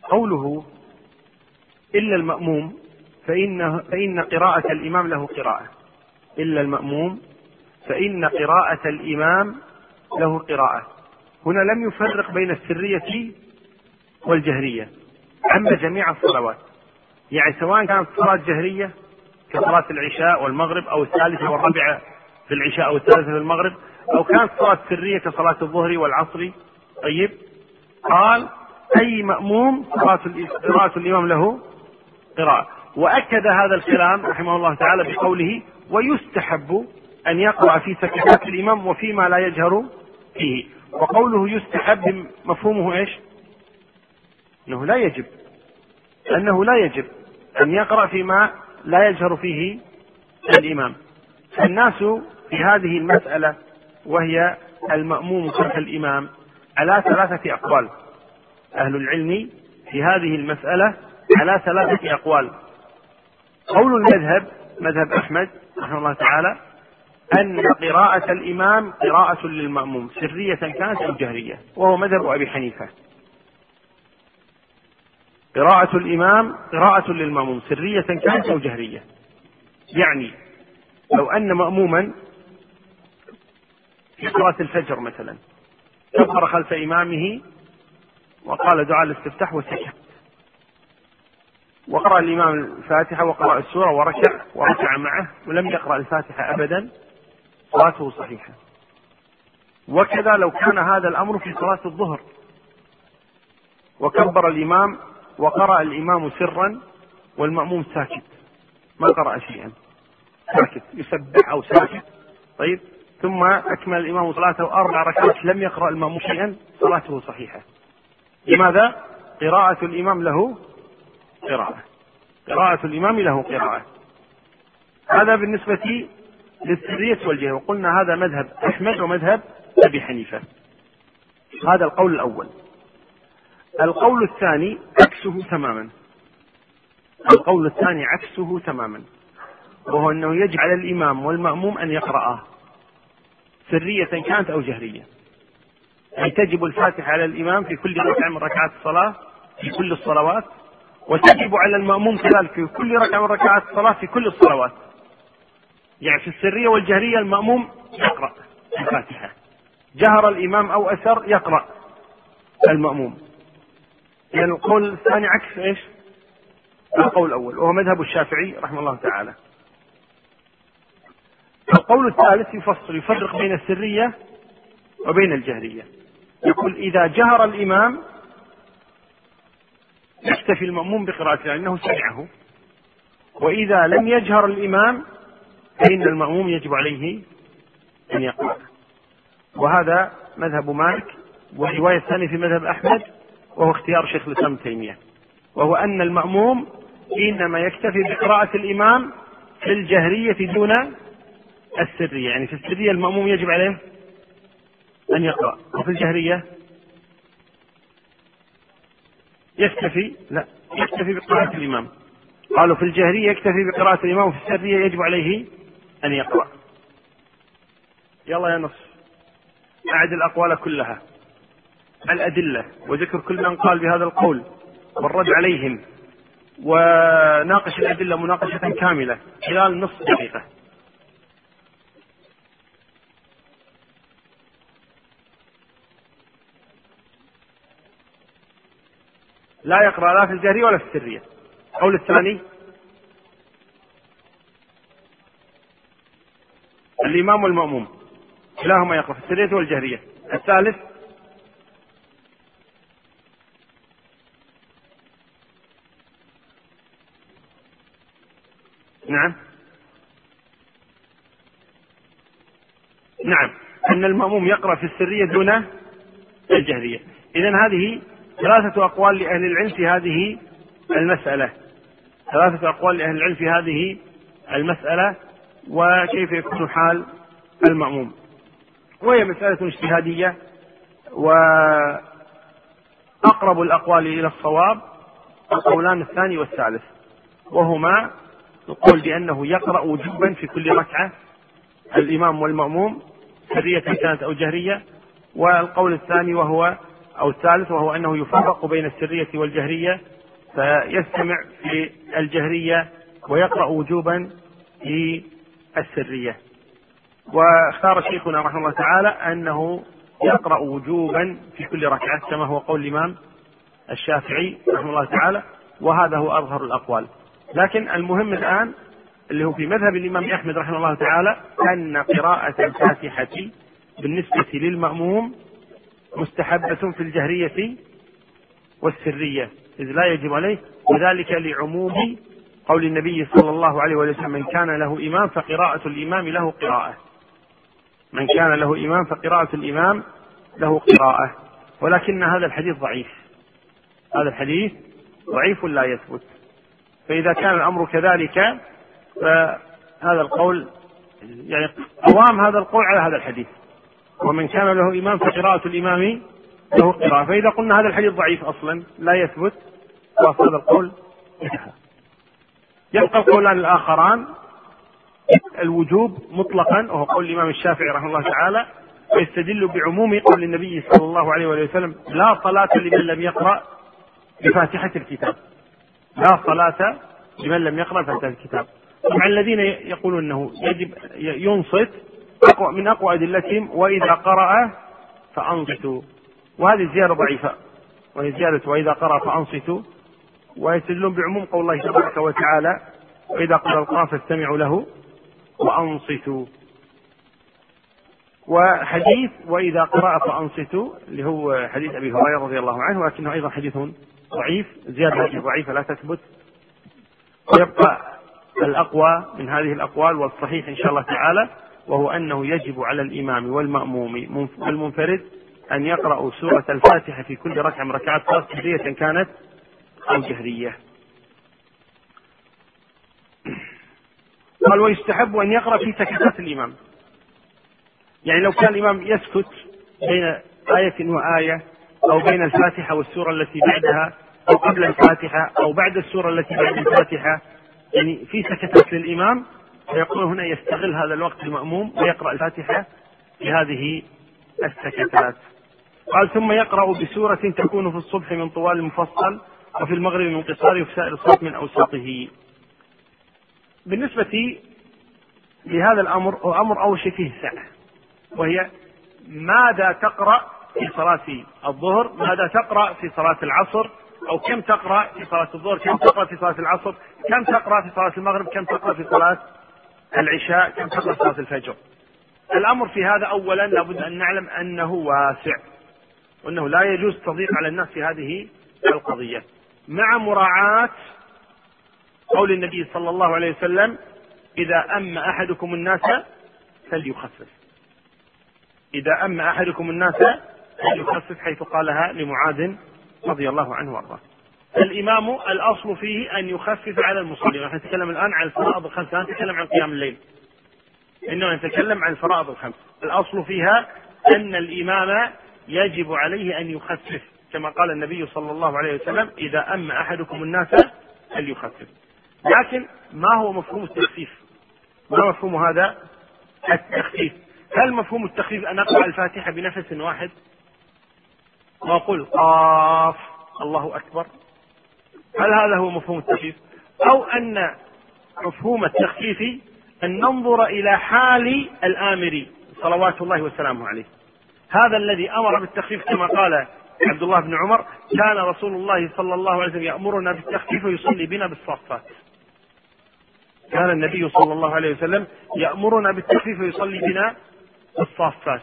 قوله إلا المأموم فإن فإن قراءة الإمام له قراءة. إلا المأموم فإن قراءة الإمام له قراءة. هنا لم يفرق بين السرية والجهرية. عم جميع الصلوات. يعني سواء كانت صلاة جهرية كصلاة العشاء والمغرب أو الثالثة والرابعة في العشاء أو الثالثة في المغرب أو كانت صلاة سرية كصلاة الظهر والعصر. طيب. قال أي مأموم قراءة الإمام له قراءة. وأكد هذا الكلام رحمه الله تعالى بقوله ويستحب أن يقرأ في سكتات الإمام وفيما لا يجهر فيه. وقوله يستحب مفهومه إيش؟ أنه لا يجب. أنه لا يجب أن يقرأ فيما لا يجهر فيه الإمام. فالناس في هذه المسألة وهي المأموم خلف الإمام على ثلاثة أقوال. أهل العلم في هذه المسألة على ثلاثة أقوال. قول المذهب مذهب أحمد رحمه الله تعالى أن قراءة الإمام قراءة للمأموم سرية كانت أو جهرية وهو مذهب أبي حنيفة. قراءة الإمام قراءة للمأموم سرية كانت أو جهرية؟ يعني لو أن مأموما في صلاة الفجر مثلا كبر خلف إمامه وقال دعاء الاستفتاح وسكت. وقرأ الإمام الفاتحة وقرأ السورة وركع وركع معه ولم يقرأ الفاتحة أبدا صلاته صحيحة. وكذا لو كان هذا الأمر في صلاة الظهر. وكبر الإمام وقرأ الإمام سرا والمأموم ساكت. ما قرأ شيئا. ساكت. يسبح أو ساكت. طيب. ثم أكمل الإمام صلاته أربع ركعات. لم يقرأ المأموم شيئا. صلاته صحيحة. لماذا؟ قراءة الإمام له قراءة. قراءة الإمام له قراءة. هذا بالنسبة للسرية والجهة. وقلنا هذا مذهب أحمد ومذهب أبي حنيفة. هذا القول الأول. القول الثاني عكسه تماما. القول الثاني عكسه تماما. وهو أنه يجب على الإمام والمأموم أن يقرأه. سرية كانت أو جهرية. أي تجب الفاتحة على الإمام في كل ركعة من ركعات الصلاة في كل الصلوات. وتجب على المأموم كذلك في كل ركعة من ركعات الصلاة في كل الصلوات. يعني في السرية والجهرية المأموم يقرأ الفاتحة. جهر الإمام أو أسر يقرأ المأموم. يعني القول الثاني عكس إيش؟ القول الأول وهو مذهب الشافعي رحمه الله تعالى. القول الثالث يفصل يفرق بين السرية وبين الجهرية. يقول إذا جهر الإمام يكتفي المأموم بقراءته لأنه سمعه. وإذا لم يجهر الإمام فإن المأموم يجب عليه أن يقرأ. وهذا مذهب مالك والرواية الثانية في مذهب أحمد وهو اختيار شيخ الإسلام ابن تيمية. وهو أن المأموم إنما يكتفي بقراءة الإمام في الجهرية دون السرية. يعني في السرية المأموم يجب عليه أن يقرأ. وفي الجهرية يكتفي لا يكتفي بقراءة الإمام. قالوا في الجهرية يكتفي بقراءة الإمام وفي السرية يجب عليه أن يقرأ. يلا يا نص أعد الأقوال كلها. الأدلة وذكر كل من قال بهذا القول والرد عليهم وناقش الأدلة مناقشة كاملة خلال نصف دقيقة. لا يقرأ لا في الجهرية ولا في السرية. القول الثاني. الإمام والمأموم كلاهما يقرأ في السرية والجهرية. الثالث. نعم. نعم. أن المأموم يقرأ في السرية دون الجهرية. إذا هذه ثلاثة أقوال لأهل العلم في هذه المسألة. ثلاثة أقوال لأهل العلم في هذه المسألة وكيف يكون حال المأموم. وهي مسألة اجتهادية وأقرب الأقوال إلى الصواب القولان الثاني والثالث وهما القول بأنه يقرأ وجوبا في كل ركعة الإمام والمأموم سرية كانت أو جهرية والقول الثاني وهو أو الثالث وهو أنه يفرق بين السرية والجهرية فيستمع في الجهرية ويقرأ وجوبا في السرية. واختار شيخنا رحمه الله تعالى أنه يقرأ وجوبا في كل ركعة كما هو قول الإمام الشافعي رحمه الله تعالى وهذا هو أظهر الأقوال. لكن المهم الآن اللي هو في مذهب الإمام أحمد رحمه الله تعالى أن قراءة الفاتحة بالنسبة للمأموم مستحبة في الجهرية والسرية إذ لا يجب عليه وذلك لعموم قول النبي صلى الله عليه وسلم من كان له إمام فقراءة الإمام له قراءة. من كان له إمام فقراءة الإمام له قراءة ولكن هذا الحديث ضعيف. هذا الحديث ضعيف لا يثبت. فإذا كان الأمر كذلك فهذا القول يعني قوام هذا القول على هذا الحديث. ومن كان له إمام فقراءة الإمام له قراءة. فإذا قلنا هذا الحديث ضعيف أصلا لا يثبت خلاص هذا القول انتهى. يبقى القولان الآخران الوجوب مطلقا وهو قول الإمام الشافعي رحمه الله تعالى ويستدل بعموم قول النبي صلى الله عليه وسلم لا صلاة لمن لم يقرأ بفاتحة الكتاب. لا صلاة لمن لم يقرأ فاتحة الكتاب. طبعا الذين يقولون إنه يجب ينصت أقوى من أقوى أدلتهم وإذا قرأ فأنصتوا. وهذه زيادة ضعيفة. وهي زيادة وإذا قرأ فأنصتوا. ويستدلون بعموم قول الله تبارك وتعالى وإذا قرأ القرآن فاستمعوا له وأنصتوا. وحديث وإذا قرأ فأنصتوا اللي هو حديث أبي هريرة رضي الله عنه ولكنه أيضا حديث ضعيف زيادة ضعيفة لا تثبت ويبقى الأقوى من هذه الأقوال والصحيح إن شاء الله تعالى وهو أنه يجب على الإمام والمأموم والمنفرد أن يقرأوا سورة الفاتحة في كل ركعة من ركعات صلاة سرية كانت أو جهرية. قال ويستحب أن يقرأ في سكتات الإمام. يعني لو كان الإمام يسكت بين آية وآية أو بين الفاتحة والسورة التي بعدها أو قبل الفاتحة أو بعد السورة التي بعد الفاتحة. يعني في سكتات للإمام فيقول هنا يستغل هذا الوقت المأموم ويقرأ الفاتحة في هذه السكتات. قال ثم يقرأ بسورة تكون في الصبح من طوال المفصل وفي المغرب من قصار وفي سائر الصوت من أوساطه. بالنسبة لهذا الأمر هو أمر أول شيء فيه سعة وهي ماذا تقرأ في صلاة الظهر ماذا تقرأ في صلاة العصر؟ أو كم تقرأ في صلاة الظهر؟ كم تقرأ في صلاة العصر؟ كم تقرأ في صلاة المغرب؟ كم تقرأ في صلاة العشاء؟ كم تقرأ في صلاة الفجر؟ الأمر في هذا أولا لابد أن نعلم أنه واسع وأنه لا يجوز تضييق على الناس في هذه القضية. مع مراعاة قول النبي صلى الله عليه وسلم إذا أم أحدكم الناس فليخفف. إذا أم أحدكم الناس فليخفف حيث قالها لمعاذ رضي الله عنه وأرضاه. الإمام الأصل فيه أن يخفف على المصلين، نحن نتكلم الآن عن الفرائض الخمس، لا نتكلم عن قيام الليل. إنما نتكلم عن الفرائض الخمس، الأصل فيها أن الإمام يجب عليه أن يخفف، كما قال النبي صلى الله عليه وسلم: إذا أم أحدكم الناس فليخفف. لكن ما هو مفهوم التخفيف؟ ما مفهوم هذا التخفيف؟ هل مفهوم التخفيف أن أقرأ الفاتحة بنفس واحد؟ وأقول قاف الله أكبر. هل هذا هو مفهوم التخفيف؟ أو أن مفهوم التخفيف أن ننظر إلى حال الآمر صلوات الله وسلامه عليه. هذا الذي أمر بالتخفيف كما قال عبد الله بن عمر كان رسول الله صلى الله عليه وسلم يأمرنا بالتخفيف ويصلي بنا بالصافات كان النبي صلى الله عليه وسلم يأمرنا بالتخفيف ويصلي بنا بالصافات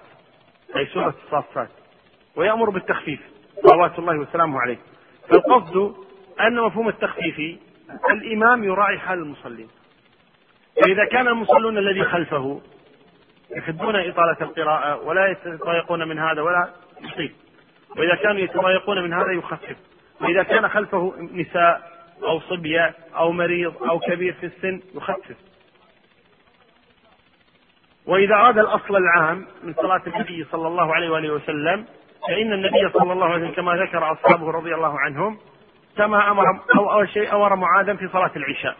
أي سورة الصافات ويأمر بالتخفيف. صلوات الله وسلامه عليه. فالقصد أن مفهوم التخفيف الإمام يراعي حال المصلين. فإذا كان المصلون الذي خلفه يحبون إطالة القراءة ولا يتضايقون من هذا ولا يطيل وإذا كانوا يتضايقون من هذا يخفف. وإذا كان خلفه نساء أو صبية أو مريض أو كبير في السن يخفف. وإذا أراد الأصل العام من صلاة النبي صلى الله عليه وآله وسلم فإن النبي صلى الله عليه وسلم كما ذكر أصحابه رضي الله عنهم كما أمر أو أول شيء أمر معاذا في صلاة العشاء.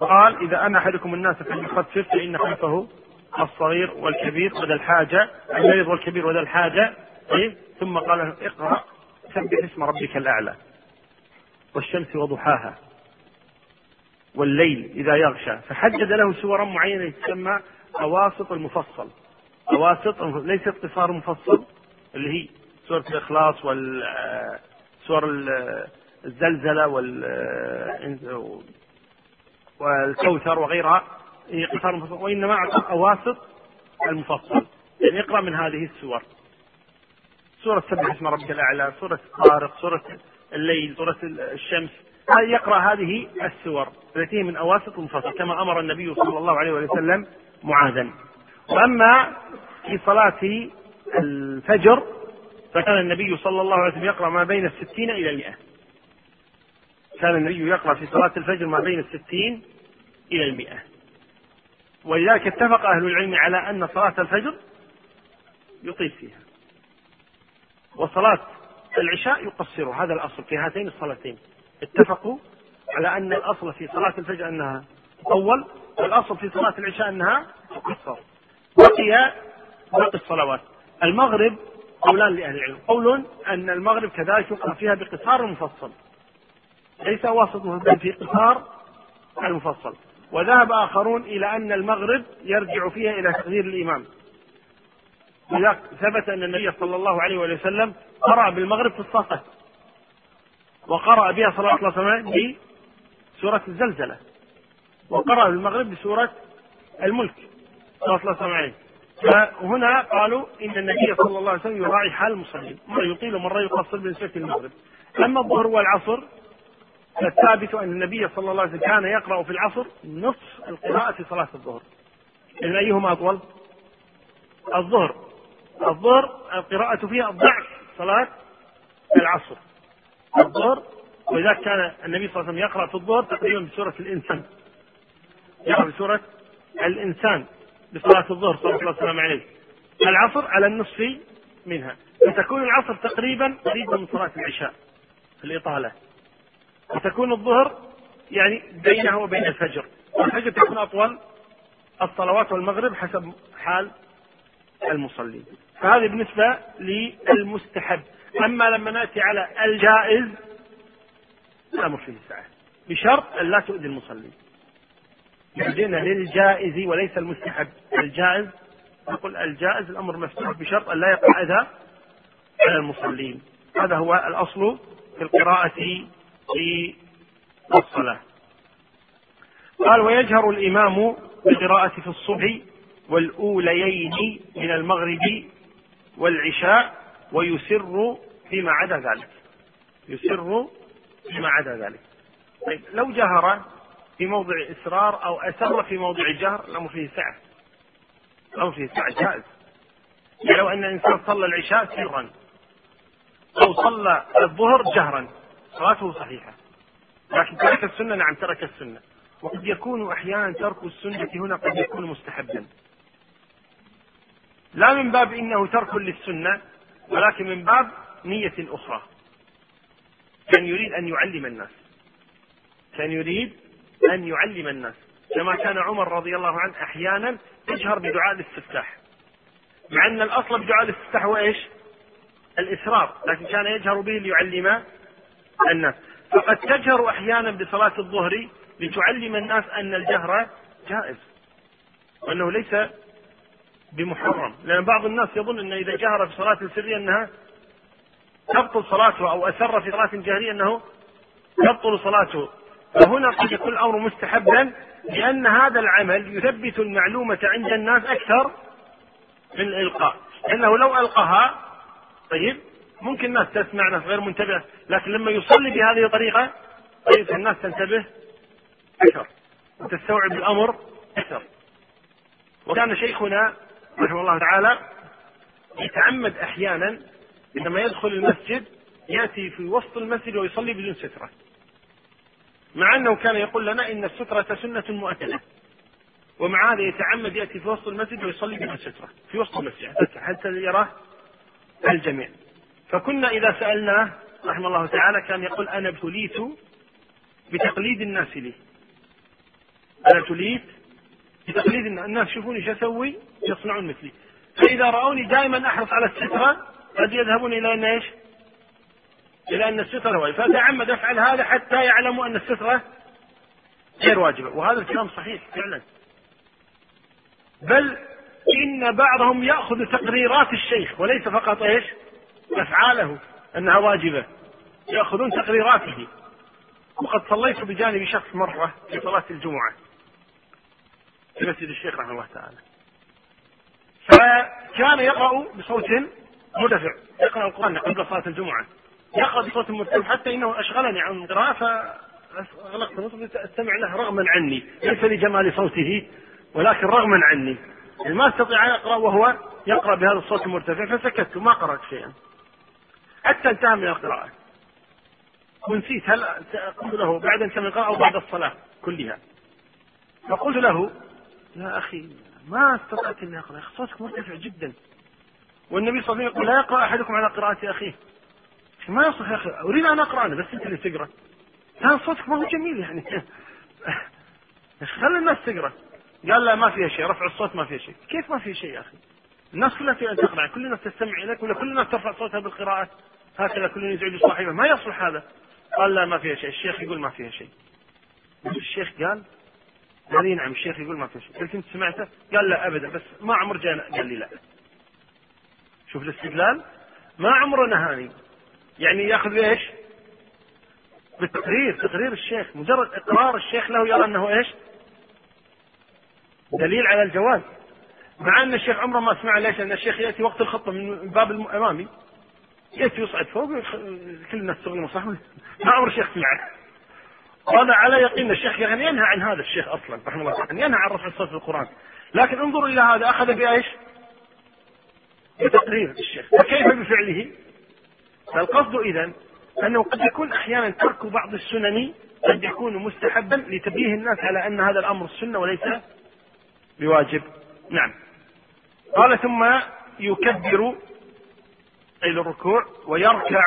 قال إذا أنا أحدكم الناس فليخفف فإن خلفه الصغير والكبير وذا الحاجة المريض والكبير وذا الحاجة. طيب ثم قال اقرأ سبح اسم ربك الأعلى والشمس وضحاها والليل إذا يغشى. فحدد له سورا معينة تسمى أواسط المفصل. أواسط ليس اقتصار مفصل اللي هي سورة الإخلاص وال سور الزلزلة وال والكوثر وغيرها هي قصار مفصل وإنما أعطى أواسط المفصل. يعني يقرأ من هذه السور. سورة سبح اسم ربك الأعلى سورة الطارق سورة الليل سورة الشمس. يقرأ هذه السور التي من أواسط المفصل كما أمر النبي صلى الله عليه وسلم معاذا. وأما في صلاة الفجر فكان النبي صلى الله عليه وسلم يقرأ ما بين الستين إلى المئة. كان النبي يقرأ في صلاة الفجر ما بين الستين إلى المئة. ولذلك اتفق أهل العلم على أن صلاة الفجر يطيل فيها. وصلاة العشاء يقصر هذا الأصل في هاتين الصلاتين. اتفقوا على أن الأصل في صلاة الفجر أنها تطول والأصل في صلاة العشاء أنها تقصر. بقي باقي الصلوات. المغرب قولان لأهل العلم. قول أن المغرب كذلك يقرأ فيها بقصار مفصل. ليس واسط بل في قصار المفصل. وذهب آخرون إلى أن المغرب يرجع فيها إلى تقدير الإمام. لذلك ثبت أن النبي صلى الله عليه وسلم قرأ بالمغرب في الصفة وقرأ بها صلى الله عليه وسلم بسورة الزلزلة. وقرأ بالمغرب بسورة الملك صلى الله عليه وسلم فهنا قالوا إن النبي صلى الله عليه وسلم يراعي حال المصلين. مرة يطيل ومره يقصر بالنسبة للمغرب أما الظهر والعصر فالثابت أن النبي صلى الله عليه وسلم كان يقرأ في العصر نصف القراءة في صلاة الظهر. إذن أيهما أطول؟ الظهر. الظهر القراءة فيها ضعف صلاة العصر. الظهر ولذلك كان النبي صلى الله عليه وسلم يقرأ في الظهر تقريبا بسورة الإنسان. يقرأ بسورة الإنسان. بصلاة الظهر صلى الله عليه وسلم عليه. العصر على النصف منها. فتكون العصر تقريبا قريبا من صلاة العشاء في الإطالة. وتكون الظهر يعني بينها وبين الفجر. والفجر تكون أطول الصلوات والمغرب حسب حال المصلين فهذه بالنسبة للمستحب. أما لما نأتي على الجائز الأمر فيه سعة. بشرط أن لا تؤذي المصلين يهدينا للجائز وليس المستحب. الجائز نقول الجائز الأمر مفتوح بشرط أن لا يقع أذى على المصلين. هذا هو الأصل في القراءة في الصلاة قال ويجهر الإمام بالقراءة في الصبح والأوليين من المغرب والعشاء ويسر فيما عدا ذلك. يسر فيما عدا ذلك. طيب لو جهر في موضع إسرار أو أسر في موضع الجهر الأمر فيه سعة. الأمر فيه سعة جائز. يعني لو أن الإنسان صلى العشاء سرا أو صلى الظهر جهرا صلاته صحيحة. لكن ترك السنة نعم ترك السنة. وقد يكون أحيانا ترك السنة هنا قد يكون مستحبا. لا من باب إنه ترك للسنة ولكن من باب نية أخرى. كان يريد أن يعلم الناس. كان يريد أن يعلم الناس. كما كان عمر رضي الله عنه أحيانا يجهر بدعاء الاستفتاح. مع أن الأصل بدعاء الاستفتاح هو إيش؟ الإسرار. لكن كان يجهر به ليعلم الناس. فقد تجهر أحيانا بصلاة الظهر لتعلم الناس أن الجهر جائز. وأنه ليس بمحرم. لأن بعض الناس يظن أن إذا جهر في صلاة سرية أنها تبطل صلاته أو أسر في صلاة جهرية أنه تبطل صلاته. فهنا قد يكون الأمر مستحبا لأن هذا العمل يثبت المعلومة عند الناس أكثر من الإلقاء لأنه لو ألقاها طيب ممكن الناس تسمع ناس غير منتبه لكن لما يصلي بهذه الطريقة طيب الناس تنتبه أكثر وتستوعب الأمر أكثر وكان شيخنا رحمه الله تعالى يتعمد أحيانا عندما يدخل المسجد يأتي في وسط المسجد ويصلي بدون سترة. مع أنه كان يقول لنا إن السترة سنة مؤكدة. ومع هذا يتعمد يأتي في وسط المسجد ويصلي بدون ستره في وسط المسجد حتى يراه الجميع. فكنا إذا سالناه رحمه الله تعالى كان يقول أنا ابتليت بتقليد الناس لي أنا ابتليت بتقليد الناس الناس يشوفوني شو أسوي يصنعون مثلي فإذا رأوني دائما أحرص على السترة قد يذهبون إلى أن إيش؟ إلى أن السترة واجبة فتعمد أفعل هذا حتى يعلموا أن السترة غير واجبة. وهذا الكلام صحيح فعلا. بل إن بعضهم يأخذ تقريرات الشيخ وليس فقط إيش؟ أفعاله أنها واجبة. يأخذون تقريراته. وقد صليت بجانب شخص مرة في صلاة الجمعة في مسجد الشيخ رحمه الله تعالى. فكان يقرأ بصوت مرتفع يقرأ القرآن قبل صلاة الجمعة. يقرأ بصوت مرتفع حتى إنه أشغلني عن القراءة فأغلقت النصب أستمع له رغما عني. ليس لجمال صوته ولكن رغما عني. يعني ما أستطيع أن أقرأ وهو يقرأ بهذا الصوت المرتفع فسكت ما قرأت شيئا. حتى انتهى من القراءة. ونسيت هل قلت له بعد أن القراءة أو بعد الصلاة كلها. فقلت له يا أخي ما أستطعت اني أقرأ صوتك مرتفع جدا. والنبي صلى الله عليه وسلم يقول لا يقرأ أحدكم على قراءة أخيه. ما يصح يا أخي. أريد أن أقرأ أنا بس أنت اللي تقرأ. كان صوتك ما هو جميل يعني. خلي الناس تقرأ. قال لا ما فيها شيء. رفع الصوت ما فيها شيء. كيف ما فيها شيء يا أخي؟ الناس كلها تريد أن تقرأ. كل الناس تستمع إليك ولا كل الناس ترفع صوتها بالقراءة؟ هكذا كل يزعج صاحبه. ما يصلح هذا. قال لا ما فيها شيء. الشيخ يقول ما فيها شيء. الشيخ قال قال لي نعم الشيخ يقول ما فيها شيء. قلت أنت سمعته؟ قال لا ابدا. بس ما عمر جاء قال لي لا. شوف الاستدلال. ما عمره نهاني. يعني ياخذ إيش؟ بالتقرير تقرير الشيخ مجرد إقرار الشيخ له يرى أنه إيش؟ دليل على الجواز مع أن الشيخ عمره ما سمع ليش؟ لأن الشيخ يأتي وقت الخطبة من الباب الامامي يأتي يصعد فوق كل الناس تغني صح ما عمر الشيخ سمعه وهذا على يقين الشيخ يعني ينهى عن هذا الشيخ أصلا رحمه الله تعالى ينهى عن رفع الصوت في القرآن لكن انظروا إلى هذا أخذ بإيش؟ بتقرير الشيخ فكيف بفعله؟ فالقصد اذا أنه قد يكون أحيانا ترك بعض السنن قد يكون مستحبا لتنبيه الناس على أن هذا الأمر السنة وليس بواجب. نعم. قال ثم يكبر أي للركوع ويركع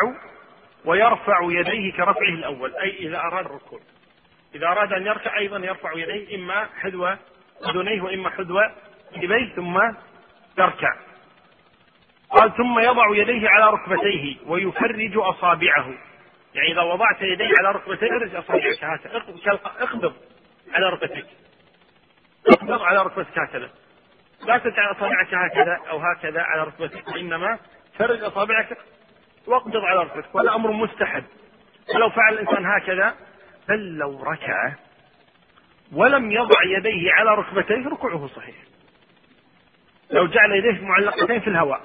ويرفع يديه كرفعه الأول أي إذا أراد الركوع. إذا أراد أن يركع أيضا يرفع يديه إما حذو أذنيه وإما حذو جبيه ثم يركع. قال ثم يضع يديه على ركبتيه ويفرج أصابعه. يعني إذا وضعت يديه على ركبتيه فرج أصابعك. هكذا اقبض على ركبتك. اقبض على ركبتك هكذا. لا تجعل أصابعك هكذا أو هكذا على ركبتك وإنما فرج أصابعك واقبض على ركبتك. وهذا أمر مستحب. ولو فعل الإنسان هكذا بل لو ركع ولم يضع يديه على ركبتيه ركوعه صحيح. لو جعل يديه معلقتين في الهواء.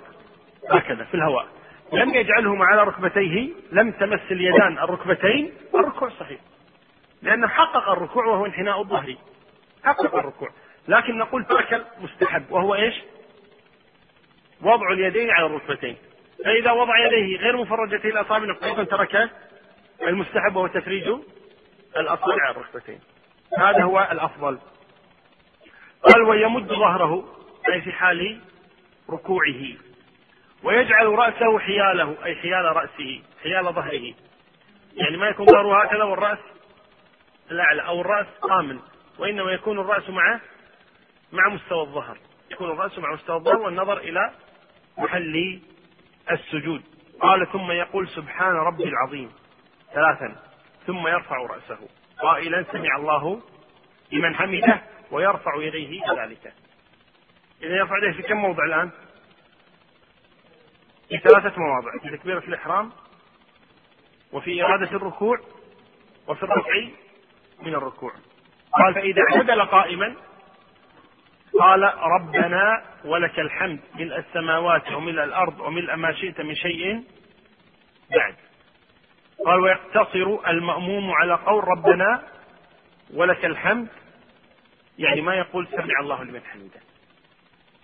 هكذا في الهواء. لم يجعلهما على ركبتيه لم تمس اليدان الركبتين الركوع صحيح. لأنه حقق الركوع وهو انحناء الظهر. حقق الركوع. لكن نقول ترك مستحب وهو إيش؟ وضع اليدين على الركبتين. فإذا وضع يديه غير مفرجتي الأصابع أيضا ترك المستحب وهو تفريج الأصابع على الركبتين. هذا هو الأفضل. قال ويمد ظهره أي في حال ركوعه. ويجعل رأسه حياله أي حيال رأسه حيال ظهره. يعني ما يكون ظهره هكذا والرأس الأعلى أو الرأس قامن وإنما يكون الرأس مع مع مستوى الظهر. يكون الرأس مع مستوى الظهر والنظر إلى محل السجود. قال ثم يقول سبحان ربي العظيم ثلاثا. ثم يرفع رأسه. قائلا سمع الله لمن حمده ويرفع يديه كذلك. إذا يرفع يديه في كم موضع الآن؟ في ثلاثة مواضع في تكبيرة الإحرام وفي إرادة الركوع وفي الرفع من الركوع. قال فإذا اعتدل قائما قال ربنا ولك الحمد ملء السماوات وملء الأرض وملء ما شئت من شيء بعد. قال ويقتصر المأموم على قول ربنا ولك الحمد يعني ما يقول سمع الله لمن حمده.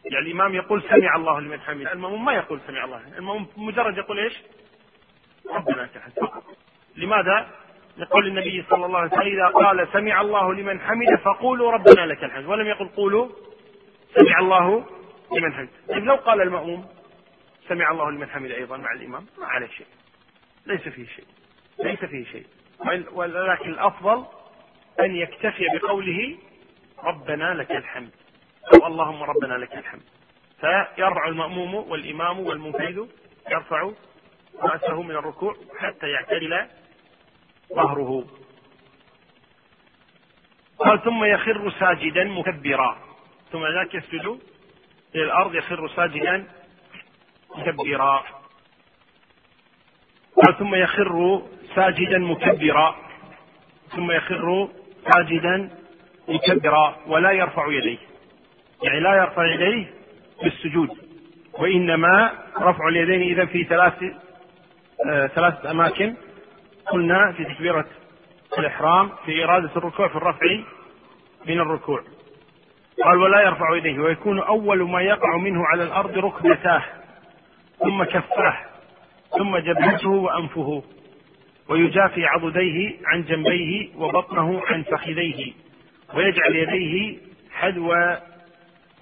يعني الإمام يقول سمع الله لمن حمده. المأموم ما يقول سمع الله. المأموم مجرد يقول إيش؟ ربنا لك الحمد لماذا؟ لقول النبي صلى الله عليه وسلم إذا قال سمع الله لمن حمده فقولوا ربنا لك الحمد. ولم يقل قولوا سمع الله لمن حمده. طيب لو قال المأموم سمع الله لمن حمده أيضا مع الإمام ما عليه شيء. ليس فيه شيء. ليس فيه شيء. ولكن الأفضل أن يكتفي بقوله ربنا لك الحمد. أو اللهم ربنا لك الحمد. فيرفع المأموم والإمام والمنفذ يرفع رأسه من الركوع حتى يعتدل ظهره. قال ثم يخر ساجدا مكبرا. ثم ذاك يسجد إلى الأرض يخر ساجدا مكبرا. قال ثم يخر ساجدا مكبرا. ثم يخر ساجدا مكبرا. ولا يرفع يديه. يعني لا يرفع يديه بالسجود وإنما رفع اليدين إذا في ثلاث آه ثلاثة أماكن. قلنا في تكبيرة الإحرام في إرادة الركوع في الرفع من الركوع. قال ولا يرفع يديه. ويكون أول ما يقع منه على الأرض ركبتاه ثم كفاه ثم جبهته وأنفه. ويجافي عضديه عن جنبيه وبطنه عن فخذيه ويجعل يديه حذو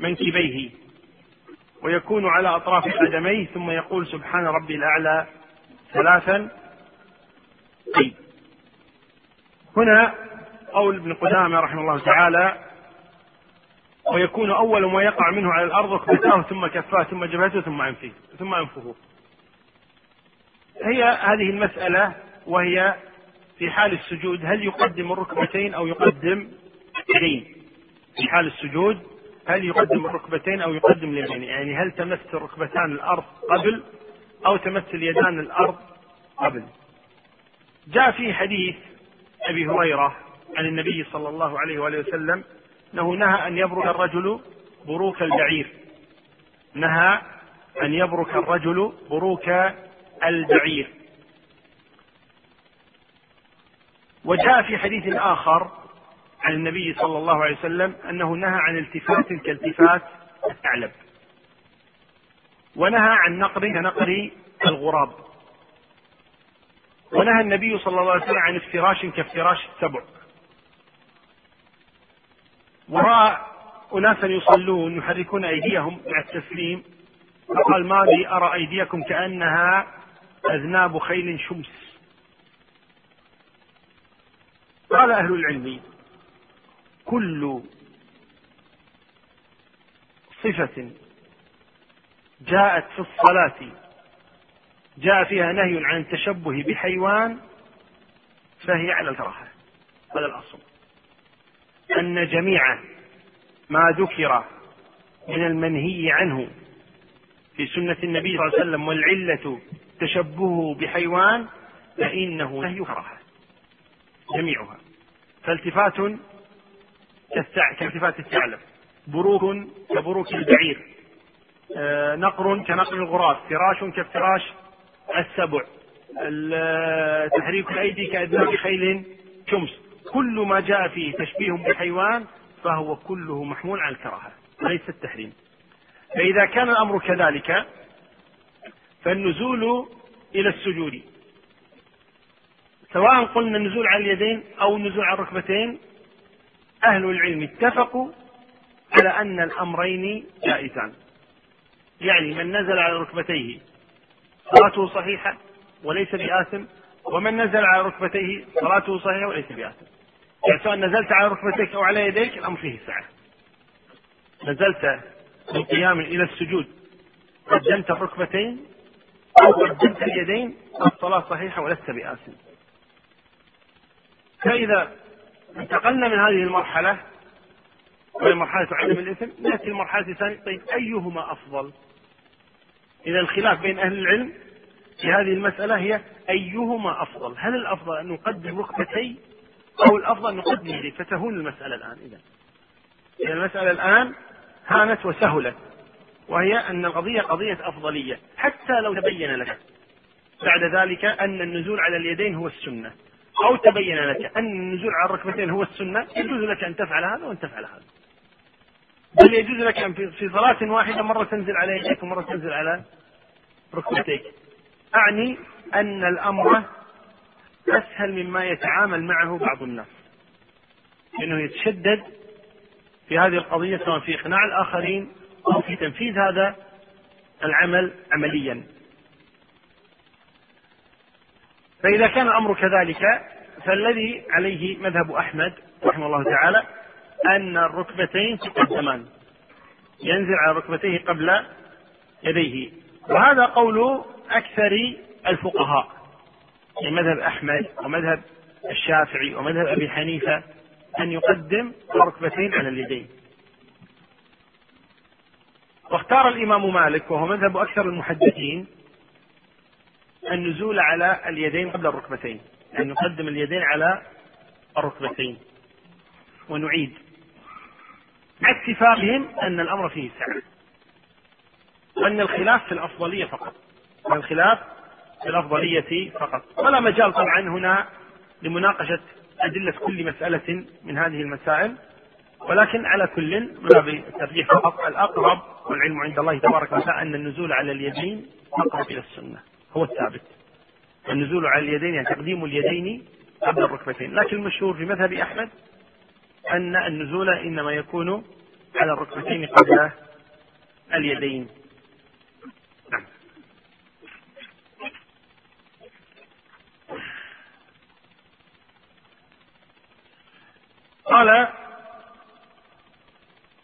منكبيه ويكون على أطراف قدميه ثم يقول سبحان ربي الأعلى ثلاثا قيل. هنا قول ابن قدامة رحمه الله تعالى ويكون أول ما يقع منه على الأرض ركبتاه ثم كفاه ثم جبهته ثم أنفه ثم أنفه. هي هذه المسألة وهي في حال السجود هل يقدم الركبتين أو يقدم اليدين في حال السجود هل يقدم الركبتين أو يقدم اليدين يعني هل تمس الركبتان الأرض قبل أو تمس اليدان الأرض قبل؟ جاء في حديث أبي هريرة عن النبي صلى الله عليه وآله وسلم أنه نهى أن يبرك الرجل بروك البعير. نهى أن يبرك الرجل بروك البعير. وجاء في حديث آخر عن النبي صلى الله عليه وسلم أنه نهى عن التفات كالتفات الثعلب. ونهى عن نقر كنقر الغراب. ونهى النبي صلى الله عليه وسلم عن افتراش كافتراش السبع. ورأى أناسا يصلون يحركون أيديهم مع التسليم فقال ما لي أرى أيديكم كأنها أذناب خيل شمس. قال أهل العلم كل صفة جاءت في الصلاة جاء فيها نهي عن التشبه بحيوان فهي على الكراهة هذا الأصل. أن جميع ما ذكر من المنهي عنه في سنة النبي صلى الله عليه وسلم والعلة تشبهه بحيوان فإنه نهي كراهة جميعها. فالتفات كالتفات الثعلب بروك كبروك البعير. آه، نقر كنقر الغراب فراش كافتراش السبع. تحريك الأيدي كأذناب خيل شمس. كل ما جاء فيه تشبيه بحيوان فهو كله محمول على الكراهة. ليس التحريم. فإذا كان الأمر كذلك فالنزول إلى السجود. سواء قلنا النزول على اليدين أو النزول على الركبتين أهل العلم اتفقوا على أن الأمرين جائزان. يعني من نزل على ركبتيه صلاته صحيحة وليس بآثم ومن نزل على ركبتيه صلاته صحيحة وليس بآثم. يعني سواء نزلت على ركبتيك أو على يديك الأمر فيه سعة نزلت من قيام إلى السجود قدمت الركبتين أو قدمت اليدين الصلاة صحيحة ولست بآثم. فإذا انتقلنا من هذه المرحلة وهي مرحلة عدم الإثم. نأتي المرحلة الثانية. طيب أيهما أفضل؟ إذا الخلاف بين أهل العلم في هذه المسألة هي أيهما أفضل؟ هل الأفضل أن نقدم ركبتي أو الأفضل أن نقدم يدي؟ فتهون المسألة الآن. إذا إذا المسألة الآن هانت وسهلت وهي أن القضية قضية أفضلية حتى لو تبين لك بعد ذلك أن النزول على اليدين هو السنة. أو تبين لك أن النزول على الركبتين هو السنة يجوز لك أن تفعل هذا وأن تفعل هذا. بل يجوز لك أن في صلاة واحدة مرة تنزل على يديك ومرة تنزل على ركبتيك. أعني أن الأمر أسهل مما يتعامل معه بعض الناس. لأنه يتشدد في هذه القضية سواء في إقناع الآخرين أو في تنفيذ هذا العمل عمليا. فإذا كان الأمر كذلك فالذي عليه مذهب أحمد رحمه الله تعالى أن الركبتين تقدمان ينزل على ركبتيه قبل يديه. وهذا قول أكثر الفقهاء في مذهب أحمد ومذهب الشافعي ومذهب أبي حنيفة أن يقدم الركبتين على اليدين. واختار الإمام مالك وهو مذهب أكثر المحدثين النزول على اليدين قبل الركبتين أن نقدم اليدين على الركبتين. ونعيد. مع اتفاقهم أن الأمر فيه سعة وأن الخلاف في الأفضلية فقط. الخلاف في الأفضلية فقط. ولا مجال طبعا هنا لمناقشة أدلة كل مسألة من هذه المسائل. ولكن على كل من الترجيح فقط الأقرب والعلم عند الله تبارك وتعالى أن النزول على اليدين أقرب إلى السنة. هو الثابت. النزول على اليدين يعني تقديم اليدين قبل الركبتين. لكن المشهور في مذهب أحمد أن النزول إنما يكون على الركبتين قبل اليدين. نعم. قال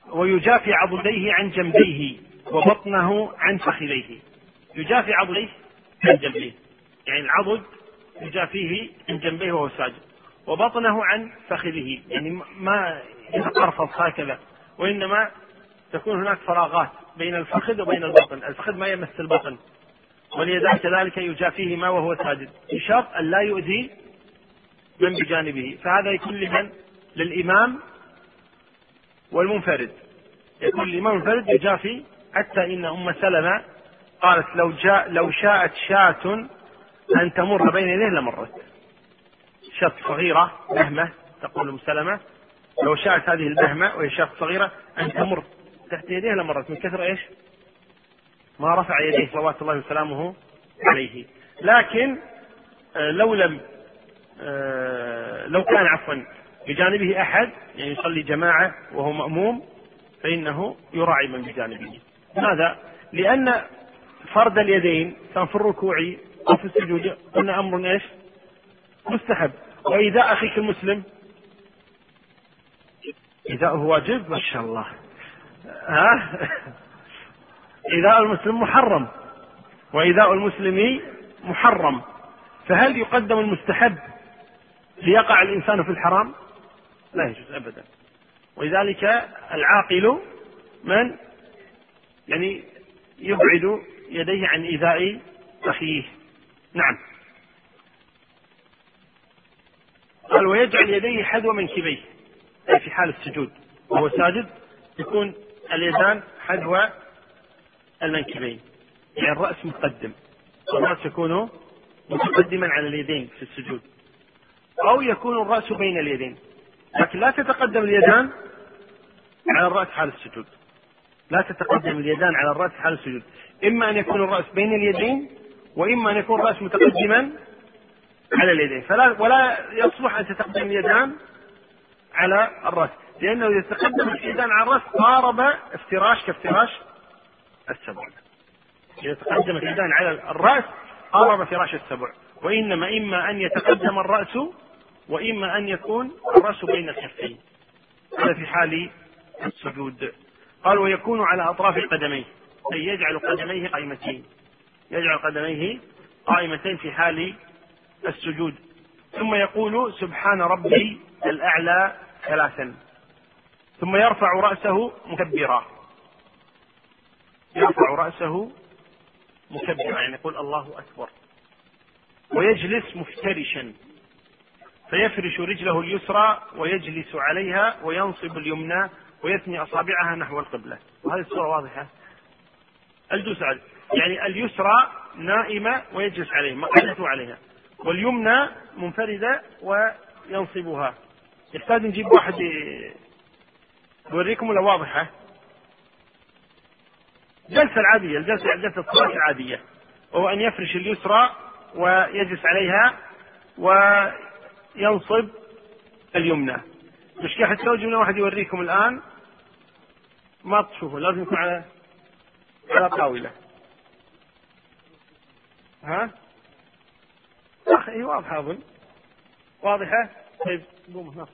ويجافي عضديه عن جنبيه وبطنه عن فخذيه. يجافي عضديه؟ عن جنبيه. يعني العضد يجافيه عن جنبيه وهو ساجد. وبطنه عن فخذه. يعني ما يتقرفص هكذا وإنما تكون هناك فراغات بين الفخذ وبين البطن. الفخذ ما يمس البطن. واليدان كذلك يجافيهما وهو ساجد. بشرط أن لا يؤذي من بجانبه. فهذا يكون لمن؟ للإمام والمنفرد. يكون الإمام المنفرد يجافي حتى إن أم سلمة قالت لو جاء لو شاءت شاة أن تمر بين يديه لمرت. شاة صغيرة بهمة تقول أم سلمة. لو شاءت هذه البهمة وهي شاة صغيرة أن تمر تحت يديه لمرت. من كثر إيش؟ ما رفع يديه صلوات الله وسلامه عليه. لكن آه، لو لم آه، لو كان عفوا بجانبه أحد يعني يصلي جماعة وهو مأموم فإنه يراعي من بجانبه. لماذا؟ لأن فرد اليدين كان في الركوع أو في السجود قلنا أمر إيش؟ مستحب. وإيذاء أخيك المسلم؟ إيذاؤه واجب ما شاء الله. ها؟ إيذاء المسلم محرم. وإيذاء المسلم محرم. فهل يقدم المستحب ليقع الإنسان في الحرام؟ لا يجوز أبدا. ولذلك العاقل من؟ يعني يبعد يديه عن إيذاء أخيه. نعم. قال ويجعل يديه حذو منكبيه. أي في حال السجود. وهو ساجد يكون اليدان حذو المنكبين. يعني الرأس مقدم. الرأس يكون متقدما على اليدين في السجود. أو يكون الرأس بين اليدين. لكن لا تتقدم اليدان على الرأس حال السجود. لا تتقدم اليدان على الرأس حال السجود. إما أن يكون الرأس بين اليدين وإما أن يكون الرأس متقدما على اليدين. فلا ولا يصلح أن تتقدم اليدان على الرأس. لأنه إذا تقدم اليدان على الرأس قارب افتراش كافتراش السبع. إذا تقدمت اليدان على الرأس قارب فراش السبع. وإنما إما أن يتقدم الرأس وإما أن يكون الرأس بين الكفين. هذا في حال السجود. قال ويكون على أطراف قدميه أي يجعل قدميه قائمتين. يجعل قدميه قائمتين في حال السجود. ثم يقول سبحان ربي الأعلى ثلاثا. ثم يرفع رأسه مكبرا. يرفع رأسه مكبرا يعني يقول الله أكبر. ويجلس مفترشا. فيفرش رجله اليسرى ويجلس عليها وينصب اليمنى ويثني أصابعها نحو القبلة. وهذه الصورة واضحة. الجلوس يعني اليسرى نائمة ويجلس عليها مقعدته عليها. واليمنى منفردة وينصبها. يحتاج نجيب واحد يوريكم ولا واضحة؟ جلسة العادية الجلسة جلسة الصلاة العادية. وهو أن يفرش اليسرى ويجلس عليها وينصب اليمنى. حتى لو جبنا واحد يوريكم الآن. ما تشوفه لازم يكون على على طاولة. ها؟ هي واضحة أظن واضحة؟ طيب قوم نص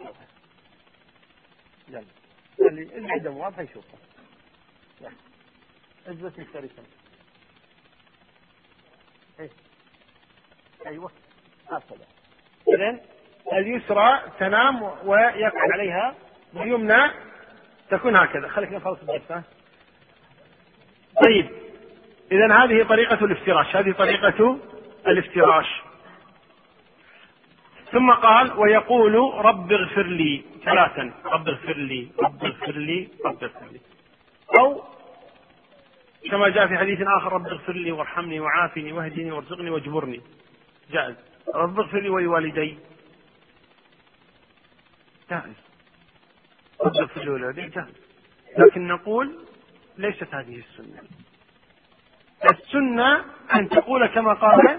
يلا. اللي اللي عنده واضحة يشوفها. اجلس مشتركا إيه. أيوه. هكذا اذا اليسرى تنام ويقعد عليها. واليمنى تكون هكذا. خليك نخلص الدرس طيب. اذا هذه طريقة الافتراش. هذه طريقة الافتراش. ثم قال ويقول رب اغفر لي ثلاثا. رب اغفر لي رب اغفر لي رب اغفر لي. أو كما جاء في حديث آخر رب اغفر لي وارحمني وعافني واهدني وارزقني واجبرني. جائز. رب اغفر لي ولوالدي. جائز. رب اغفر لي ولوالدي جائز. لكن نقول ليست هذه السنة. السنة أن تقول كما قال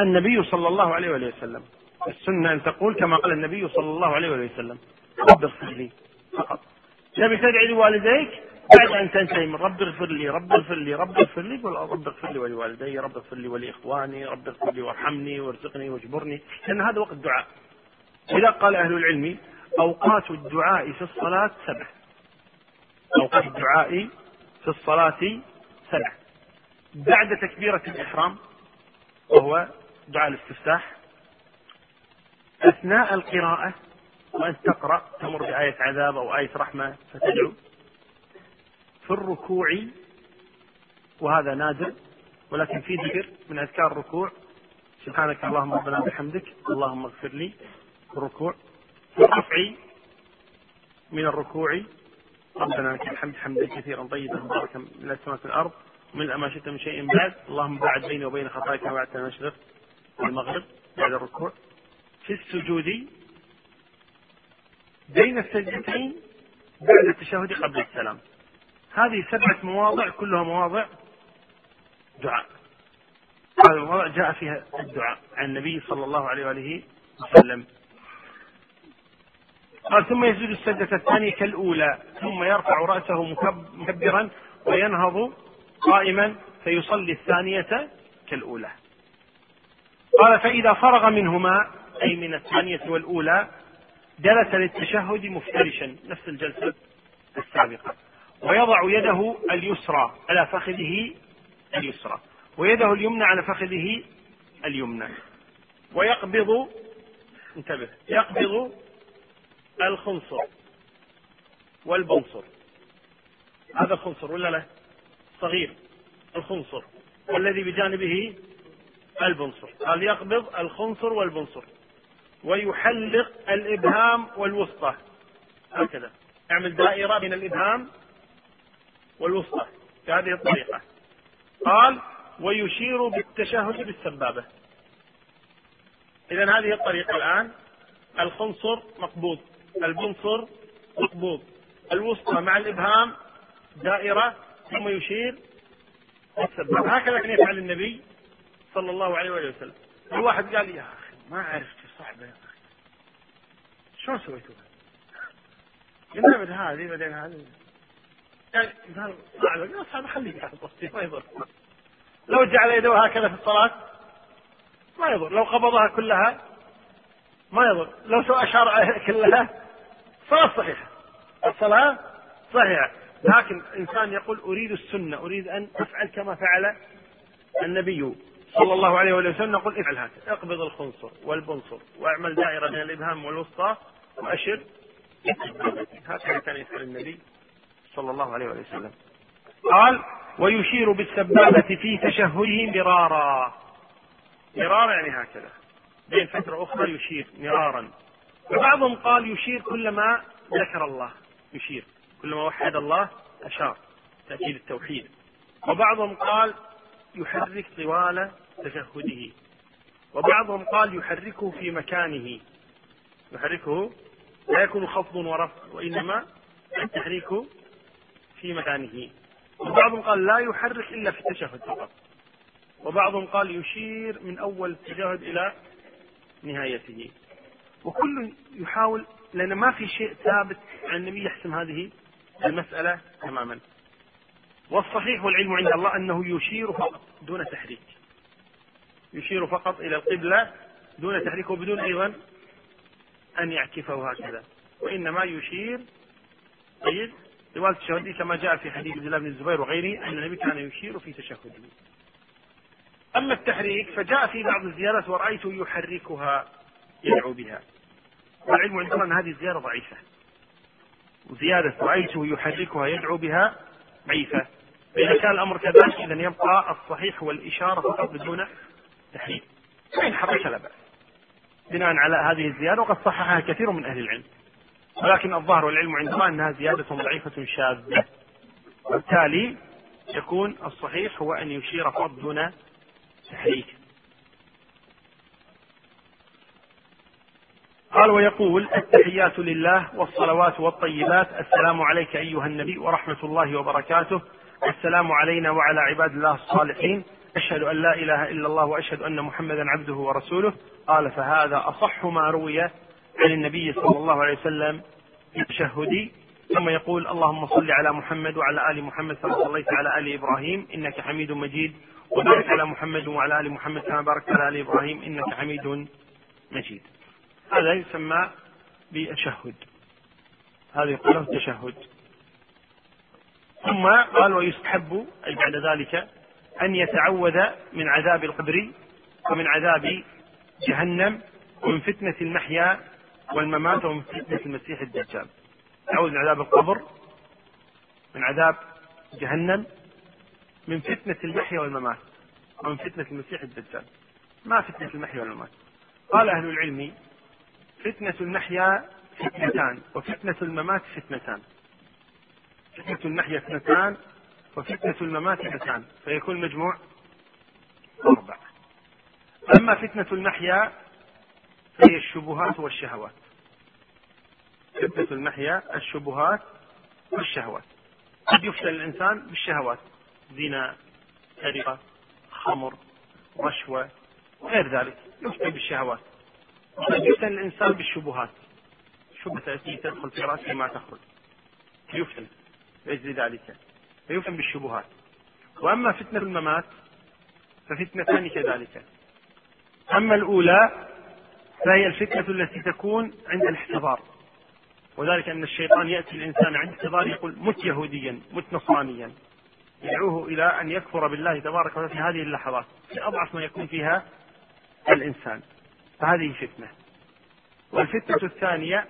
النبي صلى الله عليه وسلم. السنة أن تقول كما قال النبي صلى الله عليه وسلم. رب اغفر لي فقط. تبي تدعي لوالديك بعد أن تنتهي من رب اغفر لي رب اغفر لي رب اغفر لي قل رب اغفر لي ولوالدي رب اغفر لي ولإخواني رب اغفر لي وارحمني وارزقني واجبرني. لأن هذا وقت دعاء إذا قال أهل العلم أوقات الدعاء في الصلاة سبع. أوقات الدعاء في الصلاة سبع. بعد تكبيرة الإحرام وهو دعاء الاستفتاح أثناء القراءة وأنت تقرأ تمر بآية عذاب أو آية رحمة فتدعو. في الركوع وهذا نادر ولكن في ذكر من أذكار الركوع. سبحانك اللهم ربنا بحمدك اللهم اغفر لي. الركوع في الرفع من الركوع ربنا لك الحمد حمدا كثيرا طيبا مباركا من السماء الأرض من ما شئت من شيء بعد. اللهم باعد بيني وبين خطاياك بعد المشرق والمغرب بعد الركوع. في السجود بين السجدتين بعد التشهد قبل السلام. هذه سبعة مواضع كلها مواضع دعاء. هذه المواضع جاء فيها الدعاء عن النبي صلى الله عليه وآله وسلم. قال ثم يسجد السجدة الثانية كالأولى ثم يرفع رأسه مكبرا وينهض قائما فيصلي الثانية كالأولى. قال فإذا فرغ منهما أي من الثانية والأولى جلس للتشهد مفترشا نفس الجلسة السابقة. ويضع يده اليسرى على فخذه اليسرى ويده اليمنى على فخذه اليمنى. ويقبض انتبه يقبض الخنصر والبنصر. هذا الخنصر ولا لا؟ صغير. الخنصر والذي بجانبه البنصر. قال يقبض الخنصر والبنصر ويحلق الإبهام والوسطى. هكذا. اعمل دائرة بين الإبهام والوسطى بهذه الطريقة. قال ويشير بالتشهد بالسبابة. إذا هذه الطريقة الآن الخنصر مقبوض. البنصر مقبوض الوسطى مع الإبهام دائرة ثم يشير. بالسبابة هكذا كان يفعل النبي صلى الله عليه وسلم. الواحد قال يا أخي ما عرفت صعبة يا أخي. شلون سويتوها؟ قلنا هذه بعدين هذه. قال قال صعب خليه ما يضر. لو جعل يده هكذا في الصلاة ما يضر. لو قبضها كلها ما يضر. لو سوى عليها كلها صلاة صحيحة. الصلاة صحيحة. لكن إنسان يقول أريد السنة أريد أن أفعل كما فعل النبي صلى الله عليه وسلم نقول افعل هكذا. اقبض الخنصر والبنصر واعمل دائرة بين الإبهام والوسطى وأشر هكذا كان يفعل النبي صلى الله عليه وسلم. قال ويشير بالسبابة في تشهده مرارا. مرارا يعني هكذا. بين فترة أخرى يشير مرارا. وبعضهم قال يشير كلما ذكر الله. يشير. كلما وحد الله أشار. تأكيد التوحيد. وبعضهم قال يحرك طوال تشهده. وبعضهم قال يحركه في مكانه. يحركه لا يكون خفض ورفع وإنما التحريك في مكانه. وبعضهم قال لا يحرك إلا في التشهد فقط. وبعضهم قال يشير من أول التشهد إلى نهايته. وكل يحاول لأن ما في شيء ثابت عن النبي يحسم هذه المسألة تماما. والصحيح والعلم عند الله أنه يشير فقط دون تحريك. يشير فقط إلى القبلة دون تحريك وبدون أيضا أن يعكفه هكذا. وإنما يشير طيب رواية التشهد كما جاء في حديث عبد الله بن الزبير وغيره أن النبي كان يشير في تشهده. أما التحريك فجاء في بعض الزيارات ورأيته يحركها يدعو بها. والعلم عندنا أن هذه الزيارة ضعيفة. وزيادة رأيته يحركها يدعو بها ضعيفة. فإذا كان الأمر كذلك إذا يبقى الصحيح هو الإشارة فقط بدون تحريك. فإن حرك لا بأس. بناء على هذه الزيادة وقد صححها كثير من أهل العلم. ولكن الظاهر والعلم عندنا أنها زيادة ضعيفة شاذة. وبالتالي يكون الصحيح هو أن يشير فقط دون تحريك. قال ويقول التحيات لله والصلوات والطيبات. السلام عليك أيها النبي ورحمة الله وبركاته. السلام علينا وعلى عباد الله الصالحين. أشهد أن لا إله إلا الله وأشهد أن محمدا عبده ورسوله. قال فهذا أصح ما روي عن النبي صلى الله عليه وسلم في ثم يقول اللهم صل على محمد وعلى آل محمد كما صليت على آل إبراهيم. إنك حميد مجيد. وبارك على محمد وعلى آل محمد كما باركت على آل إبراهيم. إنك حميد مجيد. هذا يسمى بالتشهد. هذا يقال له التشهد. ثم قال ويستحب أي بعد ذلك أن يتعوذ من عذاب القبر ومن عذاب جهنم ومن فتنة المحيا والممات ومن فتنة المسيح الدجال. يعوذ من عذاب القبر من عذاب جهنم من فتنة المحيا والممات ومن فتنة المسيح الدجال ما فتنة المحيا والممات قال أهل العلم فتنة المحيا فتنتان وفتنة الممات فتنتان. فتنة المحيا اثنتان وفتنة الممات اثنتان. فيكون المجموع أربع. أما فتنة المحيا فهي الشبهات والشهوات. فتنة المحيا الشبهات والشهوات. قد يفتن الإنسان بالشهوات. زنا سرقة خمر رشوة وغير ذلك. يفتن بالشهوات. وقد يفتن الإنسان بالشبهات. شبهة التي تدخل في رأسه ما تخرج. يفتن لأجل ذلك فيفتن بالشبهات. وأما فتنة الممات ففتنتان كذلك. أما الأولى فهي الفتنة التي تكون عند الاحتضار. وذلك أن الشيطان يأتي الإنسان عند احتضار يقول مت يهوديا مت نصرانيا. يدعوه إلى أن يكفر بالله تبارك وتعالى في هذه اللحظات. في أضعف ما يكون فيها الإنسان. فهذه فتنة. والفتنة الثانية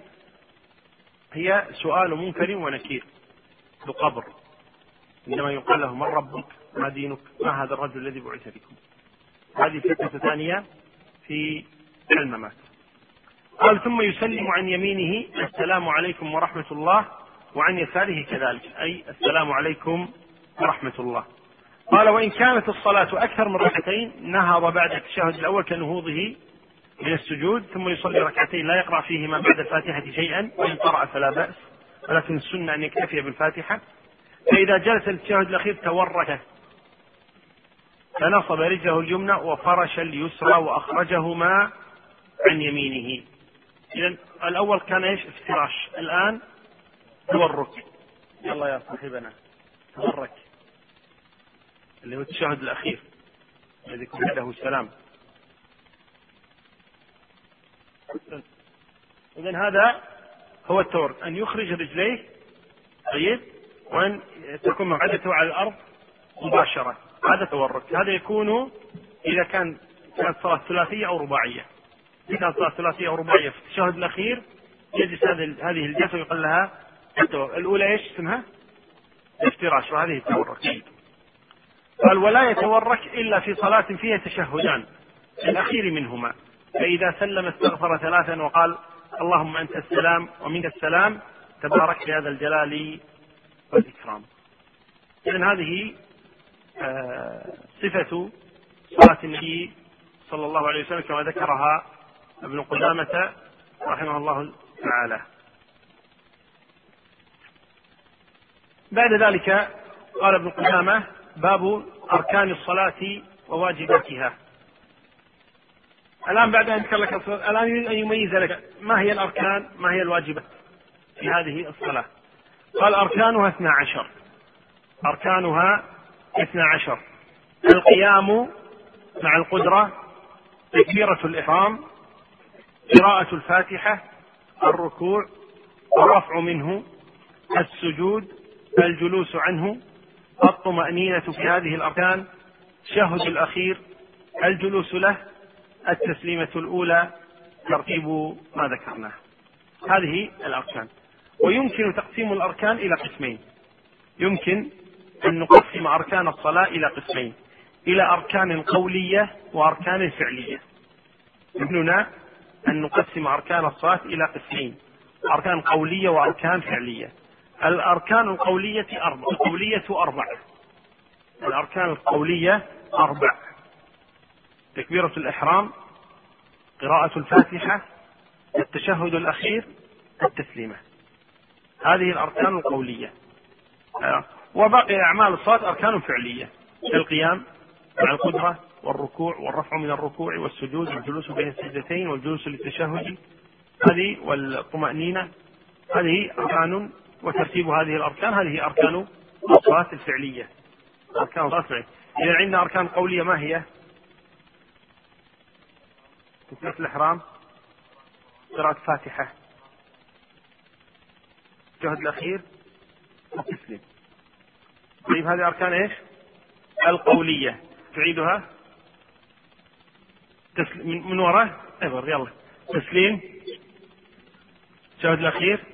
هي سؤال منكر ونكير. بقبر عندما يقال له من ربك؟ ما دينك؟ ما هذا الرجل الذي بعث بكم؟ هذه فتنة ثانية في الممات. قال ثم يسلم عن يمينه السلام عليكم ورحمة الله وعن يساره كذلك. أي السلام عليكم ورحمة الله. قال وإن كانت الصلاة أكثر من ركعتين نهض بعد التشهد الأول كنهوضه من السجود ثم يصلي ركعتين لا يقرأ فيهما بعد الفاتحة شيئا وإن قرأ فلا بأس. ولكن السنة أن يكتفي بالفاتحة. فإذا جلس التشهد الأخير تورك فنصب رجله اليمنى وفرش اليسرى وأخرجهما عن يمينه. إذا الأول كان إيش؟ افتراش. الآن تورك. يلا يا صاحبنا تورك. اللي هو التشهد الأخير. الذي يكون عنده السلام إذا هذا هو التورك أن يخرج رجليه طيب وأن تكون مقعدته على الأرض مباشرة. هذا تورك هذا يكون إذا كان كانت صلاة ثلاثية أو رباعية. إذا كانت صلاة ثلاثية أو رباعية في التشهد الأخير يجلس هذه الجلسة ويقال لها الأولى إيش اسمها؟ الافتراش. وهذه التورك. قال ولا يتورك إلا في صلاة فيها تشهدان الأخير منهما. فإذا سلم استغفر ثلاثا وقال اللهم أنت السلام ومنك السلام تبارك بهذا الجلال والإكرام. إذن هذه آه، صفة صلاة النبي صلى الله عليه وسلم كما ذكرها ابن قدامة رحمه الله تعالى. بعد ذلك قال ابن قدامة باب أركان الصلاة وواجباتها. الآن بعد أن ذكر لك الصلاة الآن يريد أن يميز لك ما هي الأركان ما هي الواجبات في هذه الصلاة. قال أركانها اثنا عشر. أركانها اثنا عشر. القيام مع القدرة تكبيرة الإحرام قراءة الفاتحة الركوع الرفع منه السجود الجلوس عنه الطمأنينة في هذه الأركان التشهد الأخير الجلوس له التسليمة الأولى ترتيب ما ذكرناه. هذه الأركان. ويمكن تقسيم الأركان إلى قسمين. يمكن أن نقسم أركان الصلاة إلى قسمين. إلى أركان قولية وأركان فعلية. ابننا أن نقسم أركان الصلاة إلى قسمين. أركان قولية وأركان فعلية. الأركان القولية أربع القولية أربعة. الأركان القولية أربع تكبيرة الإحرام قراءة الفاتحة التشهد الأخير التسليمة. هذه الأركان القولية. آه. وباقي أعمال الصلاة أركان فعلية. كالقيام مع القدرة والركوع والرفع من الركوع والسجود والجلوس بين السجدتين والجلوس للتشهد. هذه والطمأنينة. هذه أركان وترتيب هذه الأركان. هذه أركان الصلاة الفعلية. أركان الصلاة الفعلية. إذا عندنا أركان قولية ما هي؟ تكبيرة الإحرام قراءة فاتحة. الجهد الأخير التسليم طيب هذه أركان إيش؟ القولية. تعيدها. تسليم من وراء؟ اعبر يلا. تسليم. الشهد الأخير.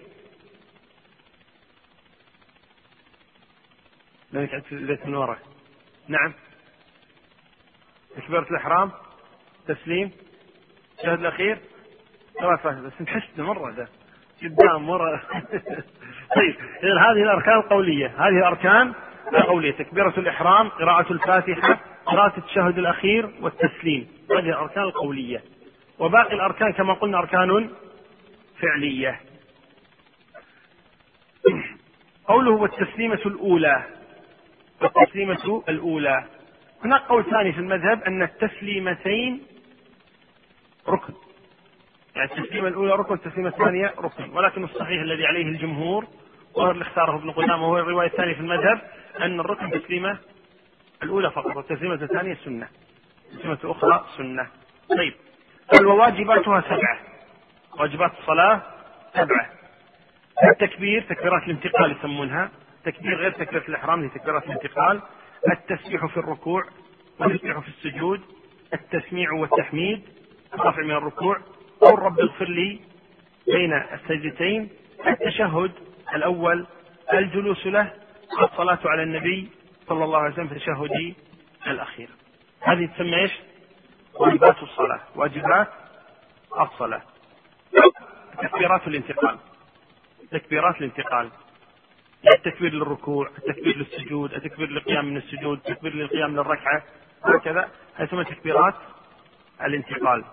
لأنك من وراء. نعم. تكبيرة الإحرام. تسليم. الشهد الأخير؟ خلاص بس نحسنا مرة ده. قدام مرة طيب إذا هذه الأركان القولية. هذه الأركان القولية. تكبيرة الإحرام قراءة الفاتحة قراءة التشهد الأخير والتسليم. هذه الأركان القولية. وباقي الأركان كما قلنا أركان فعلية. قوله والتسليمة الأولى. والتسليمة الأولى. هناك قول ثاني في المذهب أن التسليمتين ركن. يعني التسليمة الأولى ركن التسليمة الثانية ركن. ولكن الصحيح الذي عليه الجمهور وهو اللي اختاره ابن قدامة وهو الرواية الثانية في المذهب أن الركن التسليمة الأولى فقط والتسليمة الثانية سنة. التسليمة الأخرى سنة. طيب. قال وواجباتها سبعة. واجبات الصلاة سبعة. التكبير تكبيرات الانتقال يسمونها. تكبير غير تكبيرة الإحرام هي تكبيرات الانتقال. التسبيح في الركوع والتسبيح في السجود. التسميع والتحميد. الرفع من الركوع قول رب اغفر لي بين السجدتين. التشهد الأول الجلوس له الصلاة على النبي صلى الله عليه وسلم في التشهد الأخير. هذه تسمى إيش؟ واجبات الصلاة. واجبات الصلاة. تكبيرات الانتقال. تكبيرات الانتقال. التكبير للركوع التكبير للسجود التكبير للقيام من السجود التكبير للقيام للركعة هكذا. هذه تسمى تكبيرات الانتقال.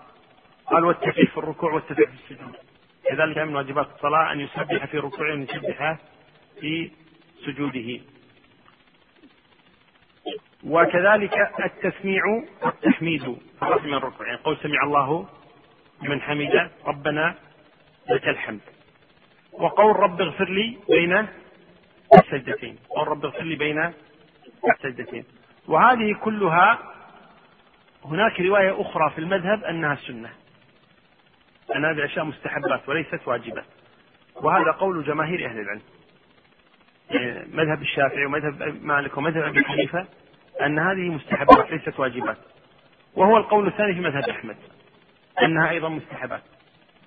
قال والتسبيح في الركوع والتسبيح في السجود. كذلك من واجبات الصلاة أن يسبح في ركوعه وأن يسبح في سجوده. وكذلك التسميع والتحميد في من الركوع يعني قول سمع الله لمن حمد ربنا لك الحمد. وقول رب اغفر لي بين السجدتين. قول رب اغفر لي بين السجدتين. وهذه كلها هناك رواية أخرى في المذهب أنها سنة. أن هذه أشياء مستحبات وليست واجبات. وهذا قول جماهير أهل العلم. يعني مذهب الشافعي ومذهب مالك ومذهب أبي حنيفة أن هذه مستحبات ليست واجبات. وهو القول الثاني في مذهب أحمد أنها أيضا مستحبات.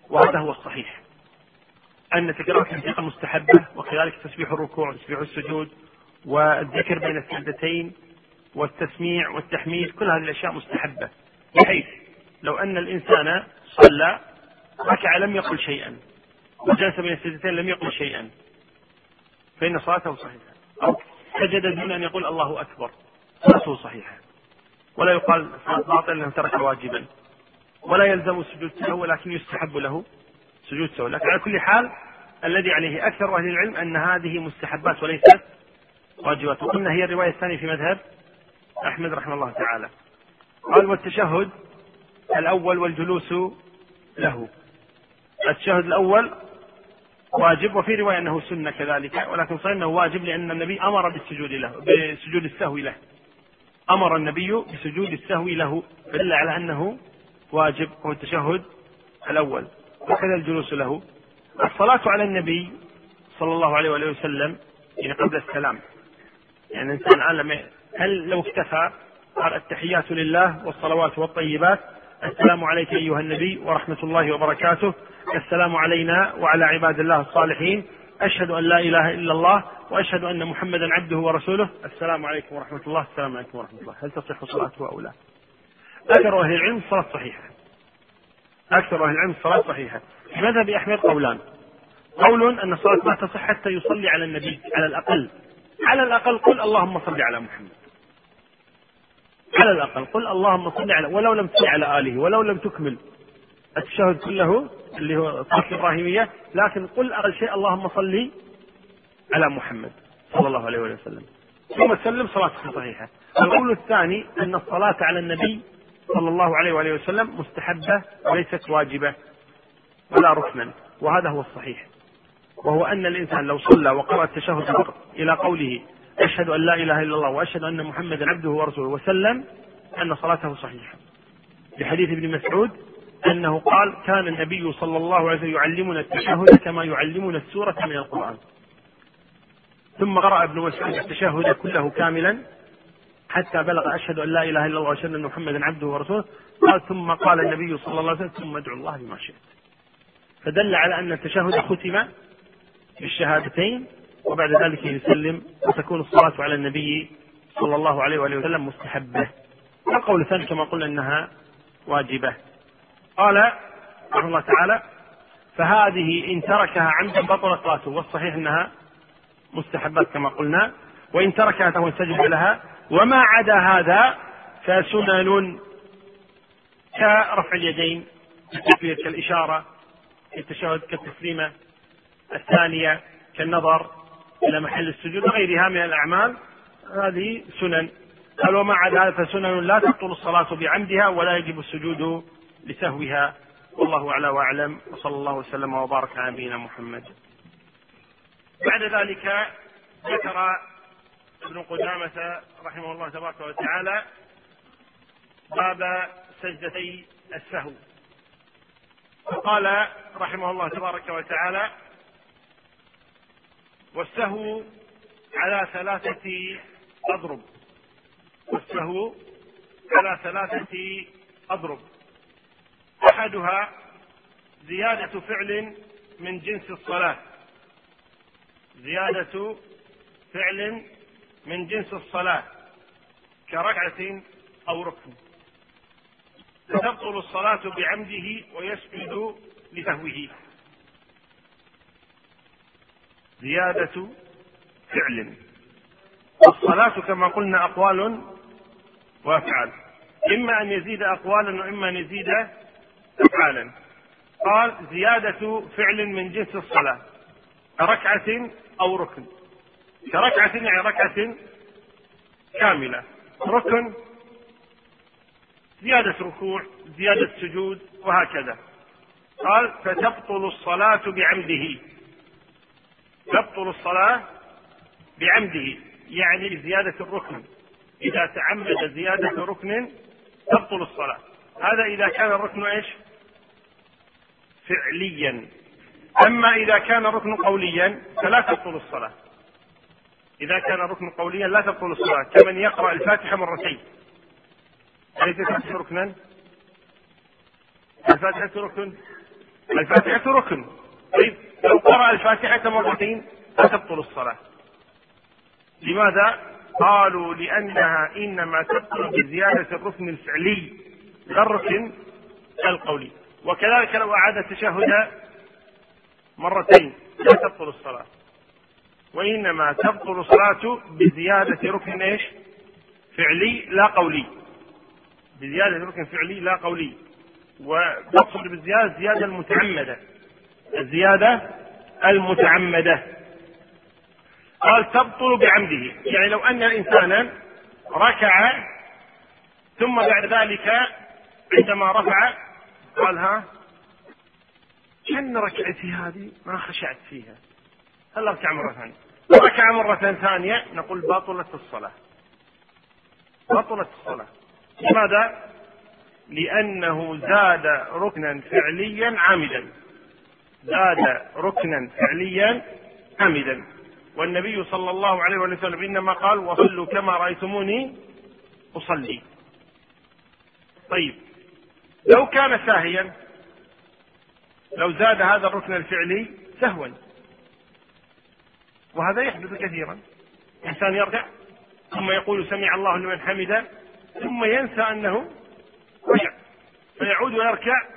وهذا هو الصحيح. أن تكرار التنسيق مستحبة وكذلك تسبيح الركوع وتسبيح السجود والذكر بين السجدتين والتسميع والتحميد كل هذه الأشياء مستحبة. بحيث لو أن الإنسان صلى ركع لم يقل شيئا وجلس بين السجدتين لم يقل شيئا. فإن صلاته صحيحة. أو سجد دون أن يقول الله أكبر. صلاته صحيحة. ولا يقال باطل لأنه ترك واجبا. ولا يلزم سجود سهو ولكن يستحب له سجود سهو لكن على كل حال الذي عليه أكثر أهل العلم أن هذه مستحبات وليست واجبات. وقلنا هي الرواية الثانية في مذهب أحمد رحمه الله تعالى. قال والتشهد الأول والجلوس له. التشهد الأول واجب وفي رواية أنه سنة كذلك ولكن صحيح أنه واجب لأن النبي أمر بالسجود له بسجود السهو له. أمر النبي بسجود السهو له فدل على أنه واجب هو التشهد الأول. وكذا الجلوس له. الصلاة على النبي صلى الله عليه وآله وسلم يعني قبل السلام. يعني الإنسان علم هل لو اكتفى قال التحيات لله والصلوات والطيبات السلام عليك أيها النبي ورحمة الله وبركاته. السلام علينا وعلى عباد الله الصالحين. أشهد أن لا إله إلا الله وأشهد أن محمدا عبده ورسوله. السلام عليكم ورحمة الله. السلام عليكم ورحمة الله. هل تصح صلاته أو لا؟ أكثر أهل العلم الصلاة صحيحة. أكثر أهل العلم الصلاة صحيحة. مذهب أحمد قولان. قول أن الصلاة ما تصح حتى يصلي على النبي على الأقل. على الأقل قل اللهم صل على محمد. على الأقل. قل اللهم صل على ولو لم تصل على آله ولو لم تكمل التشهد كله اللي هو صلاة الإبراهيمية لكن قل أقل شيء اللهم صل على محمد صلى الله عليه وسلم. ثم سلم صلاتك صحيحة. القول الثاني أن الصلاة على النبي صلى الله عليه وآله وسلم مستحبة وليست واجبة ولا ركنا وهذا هو الصحيح. وهو أن الإنسان لو صلى وقرأ التشهد إلى قوله أشهد أن لا إله إلا الله وأشهد أن محمدا عبده ورسوله وسلم أن صلاته صحيحة. لحديث ابن مسعود أنه قال كان النبي صلى الله عليه وسلم يعلمنا التشهد كما يعلمنا السورة من القرآن. ثم قرأ ابن مسعود التشهد كله كاملا حتى بلغ أشهد أن لا إله إلا الله وأشهد أن محمدا عبده ورسوله. قال ثم قال النبي صلى الله عليه وسلم ثم ادعو الله بما شئت. فدل على أن التشهد ختم بالشهادتين وبعد ذلك يسلم وتكون الصلاة على النبي صلى الله عليه وآله وسلم مستحبة. القول الثاني كما قلنا أنها واجبة. قال رحمه الله تعالى فهذه إن تركها عمدا بطلت صلاته. والصحيح أنها مستحبات كما قلنا. وإن تركها فهو سجد لها. وما عدا هذا فسنن كرفع اليدين كالإشارة كالتشهد كالتسليمة الثانية كالنظر إلى محل السجود وغيرها من الأعمال هذه سنن. قال وما عدا فسنن لا تبطل الصلاة بعمدها ولا يجب السجود لسهوها. والله أعلى وأعلم. وصلى الله وسلم وبارك على نبينا محمد. بعد ذلك ذكر ابن قدامة رحمه الله تبارك وتعالى باب سجدتي السهو. وقال رحمه الله تبارك وتعالى والسهو على ثلاثة أضرب. والسهو على ثلاثة أضرب. أحدها زيادة فعل من جنس الصلاة. زيادة فعل من جنس الصلاة كركعة أو ركن. فتبطل الصلاة بعمده ويسجد لسهوه. زيادة فعل. الصلاة كما قلنا أقوال وأفعال. إما أن يزيد أقوالا وإما أن يزيد أفعالا. قال زيادة فعل من جنس الصلاة. كركعة أو ركن. كركعة يعني ركعة كاملة. ركن زيادة ركوع زيادة سجود وهكذا. قال فتبطل الصلاة بعمده. تبطل الصلاة بعمده يعني زيادة الركن. إذا تعمد زيادة ركن تبطل الصلاة. هذا إذا كان الركن إيش؟ فعليا. أما إذا كان الركن قوليا فلا تبطل الصلاة. إذا كان الركن قوليا لا تبطل الصلاة. كمن يقرأ الفاتحة مرتين. أليس الفاتحة ركنا؟ الفاتحة ركن؟ الفاتحة ركن. طيب. لو قرأ الفاتحة مرتين لا تبطل الصلاة. لماذا؟ قالوا لأنها إنما تبطل بزيادة الركن الفعلي لا الركن القولي. وكذلك لو أعاد التشهد مرتين لا تبطل الصلاة. وإنما تبطل الصلاة بزيادة ركن إيش؟ فعلي لا قولي. بزيادة ركن فعلي لا قولي. وتقصد بالزيادة الزيادة المتعمدة. الزيادة المتعمدة. قال تبطل بعمده. يعني لو أن الإنسان ركع ثم بعد ذلك عندما رفع قال ها كأن ركعتي هذه؟ ما خشعت فيها. هل أركع مرة ثانية؟ ركع مرة ثانية نقول بطلت الصلاة. بطلت الصلاة. لماذا؟ لأنه زاد ركنا فعليا عامدا. زاد ركنا فعليا عامدا والنبي صلى الله عليه وسلم إنما قال وصلوا كما رأيتموني أصلي. طيب لو كان ساهيا لو زاد هذا الركن الفعلي سهوا. وهذا يحدث كثيرا. إنسان يرجع ثم يقول سمع الله لمن حمده. ثم ينسى أنه رجع فيعود ويركع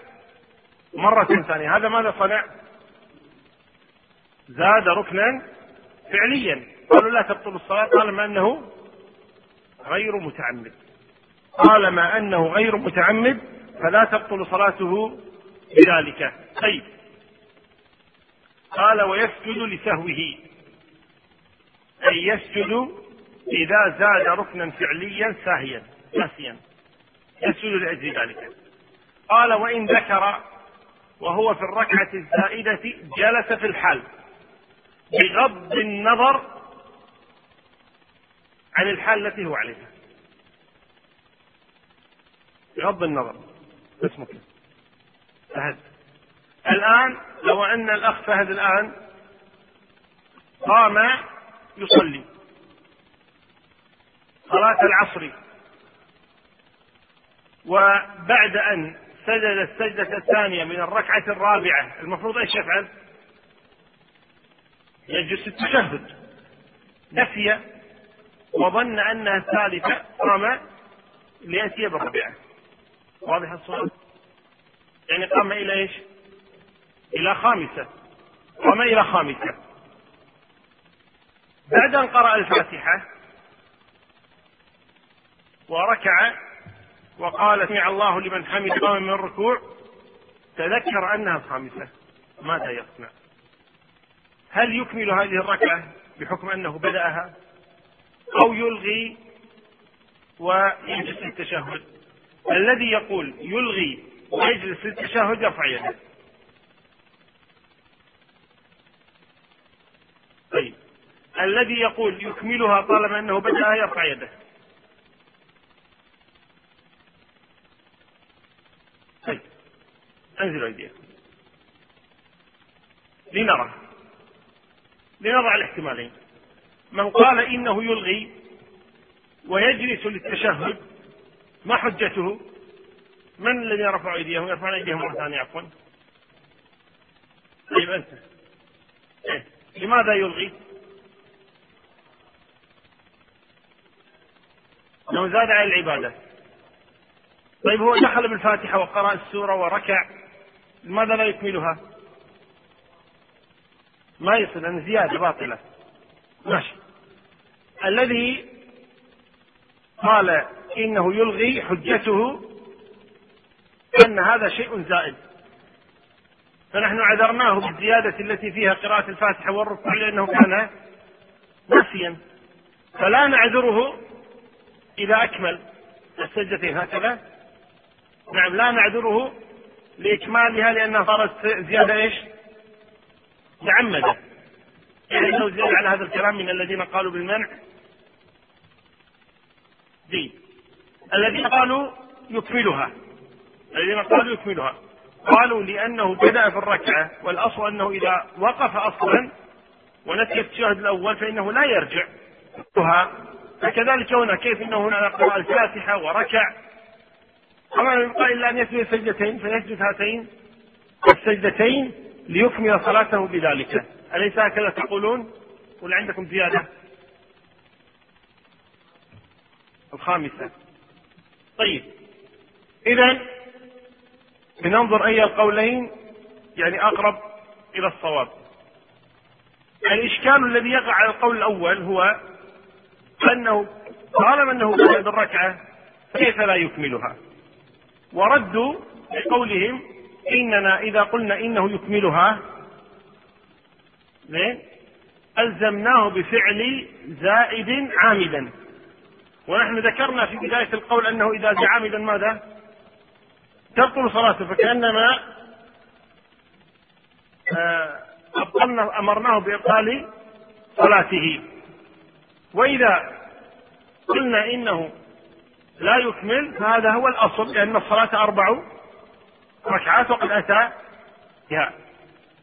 مرة ثانية. هذا ماذا صنع؟ زاد ركنا فعليا. قالوا لا تبطل الصلاة. طالما أنه غير متعمد. طالما أنه غير متعمد فلا تبطل صلاته بذلك. طيب. قال ويسجد لسهوه. أي يسجد إذا زاد ركنا فعليا ساهيا. ناسيا. يسجد لأجل ذلك. قال وإن ذكر وهو في الركعة الزائدة جلس في الحال بغض النظر عن الحال التي هو عليها. بغض النظر. اسمك. فهد. الآن لو أن الأخ فهد الآن قام يصلي. صلاة العصر. وبعد أن سجد السجدة الثانية من الركعة الرابعة المفروض إيش يفعل؟ يجلس التشهد نسي وظن أنها الثالثة قام ليأتي بالرابعة واضح الصورة؟ يعني قام إلى إيش؟ إلى خامسة قام إلى خامسة بعد أن قرأ الفاتحة وركع وقال سمع الله لمن حمد قام من الركوع تذكر أنها الخامسة ماذا يصنع؟ هل يكمل هذه الركعة بحكم أنه بدأها؟ أو يلغي ويجلس التشهد الذي يقول يلغي ويجلس للتشهد يرفع يده. طيب. الذي يقول يكملها طالما أنه بدأها يرفع يده طيب انزلوا أيديكم. لنرى. لنضع الاحتمالين. من قال إنه يلغي ويجلس للتشهد ما حجته؟ من الذي يرفع أيديهم؟ يرفعون أيديهم مرة ثانية عفوا. طيب أنت. إيه؟ لماذا يلغي؟ لو زاد على العبادة. طيب هو دخل بالفاتحة وقرأ السورة وركع. لماذا لا يكملها؟ ما يصل لأن زيادة باطلة. ماشي. الذي قال إنه يلغي حجته أن هذا شيء زائد. فنحن عذرناه بالزيادة التي فيها قراءة الفاتحة والركوع لأنه كان ناسيا فلا نعذره إذا أكمل. السجدتين هكذا. نعم لا نعذره لإكمالها لأنها صارت زيادة إيش؟ معمدة يعني لو زيادة على هذا الكلام من الذين قالوا بالمنع. دي الذين قالوا يكملها. الذين قالوا يكملها. قالوا لأنه بدأ في الركعة والأصل أنه إذا وقف أصلا ونسي التشهد الأول فإنه لا يرجع. فكذلك هنا كيف إنه هنا قرأ الفاتحة وركع وما يبقى الا ان يسجد سجدتين فيسجد هاتين السجدتين ليكمل صلاته بذلك. أليس هكذا تقولون؟ ولا عندكم زيادة؟ الخامسة. طيب. اذا لننظر أي القولين يعني أقرب إلى الصواب. الإشكال الذي يقع على القول الأول هو أنه طالما أنه بدأ بالركعة كيف لا يكملها؟ وردوا بقولهم إننا إذا قلنا إنه يكملها زين؟ ألزمناه بفعل زائد عامدا ونحن ذكرنا في بداية القول أنه إذا زاد عامدا ماذا؟ تبطل صلاته فكأنما آه، أبطلنا أمرناه بإبطال صلاته. وإذا قلنا إنه لا يكمل فهذا هو الأصل لأن الصلاة أربع ركعات وقد أتى بها.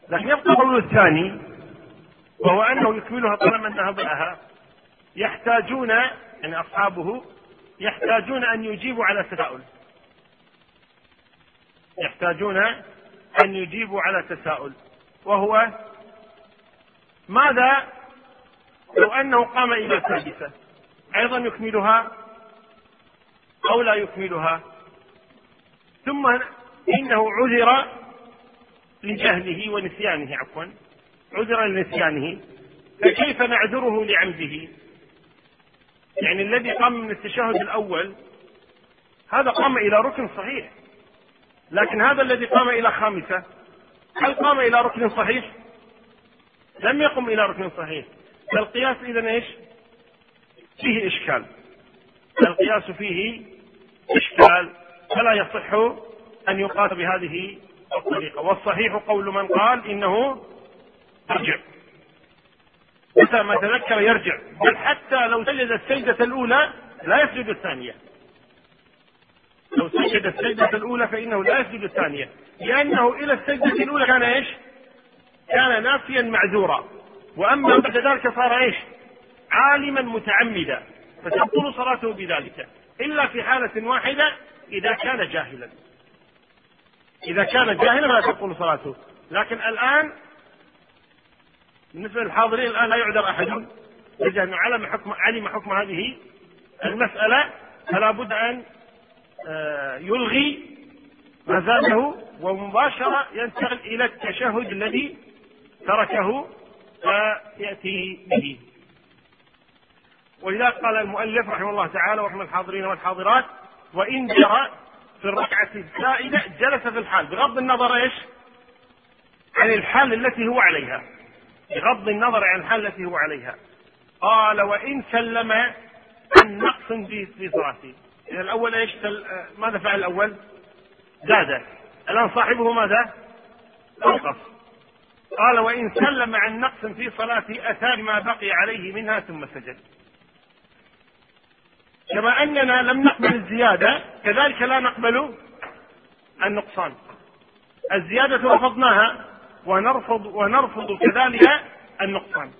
لكن يبقى القول الثاني وهو أنه يكملها طالما ذهب لها يحتاجون يعني أصحابه يحتاجون أن يجيبوا على تساؤل يحتاجون أن يجيبوا على تساؤل وهو ماذا؟ لو أنه قام إلى السادسة أيضا يكملها أو لا يكملها. ثم إنه عذر لجهله ونسيانه عفوا عذر لنسيانه. فكيف نعذره لعمده يعني الذي قام من التشهد الأول هذا قام إلى ركن صحيح. لكن هذا الذي قام إلى خامسة هل قام إلى ركن صحيح؟ لم يقم إلى ركن صحيح. فالقياس إذا إيش؟ فيه إشكال. القياس فيه إشكال فلا يصح أن يقاس بهذه الطريقة. والصحيح قول من قال إنه يرجع. متى ما تذكر يرجع. بل حتى لو سجد السجدة الأولى لا يسجد الثانية. لو سجد السجدة الأولى فإنه لا يسجد الثانية. لأنه إلى السجدة الأولى كان إيش؟ كان نافيا معذورا. وأما بعد ذلك صار إيش؟ عالما متعمدا. فتبطل صلاته بذلك. إلا في حالة واحدة إذا كان جاهلا. إذا كان جاهلا فلا تبطل صلاته. لكن الآن بالنسبة للحاضرين الآن لا يعذر أحد. إذا أنه علم حكم علم حكم هذه المسألة فلا بد أن آه، يلغي ما ومباشرة ينتقل إلى التشهد الذي تركه فيأتي به. ولذلك قال المؤلف رحمه الله تعالى ورحمه الحاضرين والحاضرات وإن جرى في الركعة الزائدة جلس في الحال. بغض النظر إيش؟ عن الحال التي هو عليها. بغض النظر عن الحال التي هو عليها. قال وإن سلم عن نقص في صلاته إذا الأول إيش؟ ماذا فعل الأول؟ زاد. الآن صاحبه ماذا؟ أنقص قال وإن سلم عن نقص في صلاته أتى بما بقي عليه منها ثم سجد. كما أننا لم نقبل الزيادة كذلك لا نقبل النقصان. الزيادة رفضناها ونرفض ونرفض كذلك النقصان.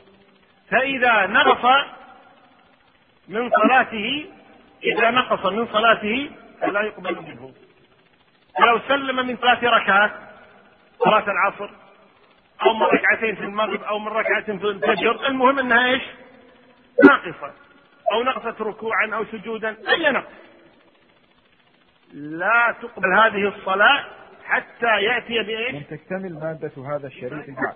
فإذا نقص من صلاته إذا نقص من صلاته فلا يقبل منه. ولو سلم من ثلاث ركعات صلاة العصر أو من ركعتين في المغرب أو من ركعة في الفجر المهم أنها إيش؟ ناقصة. أو نقصت ركوعا أو سجودا أي نقص لا تقبل هذه الصلاة حتى يأتي بإيش؟ تكتمل مادة هذا الشريط بعد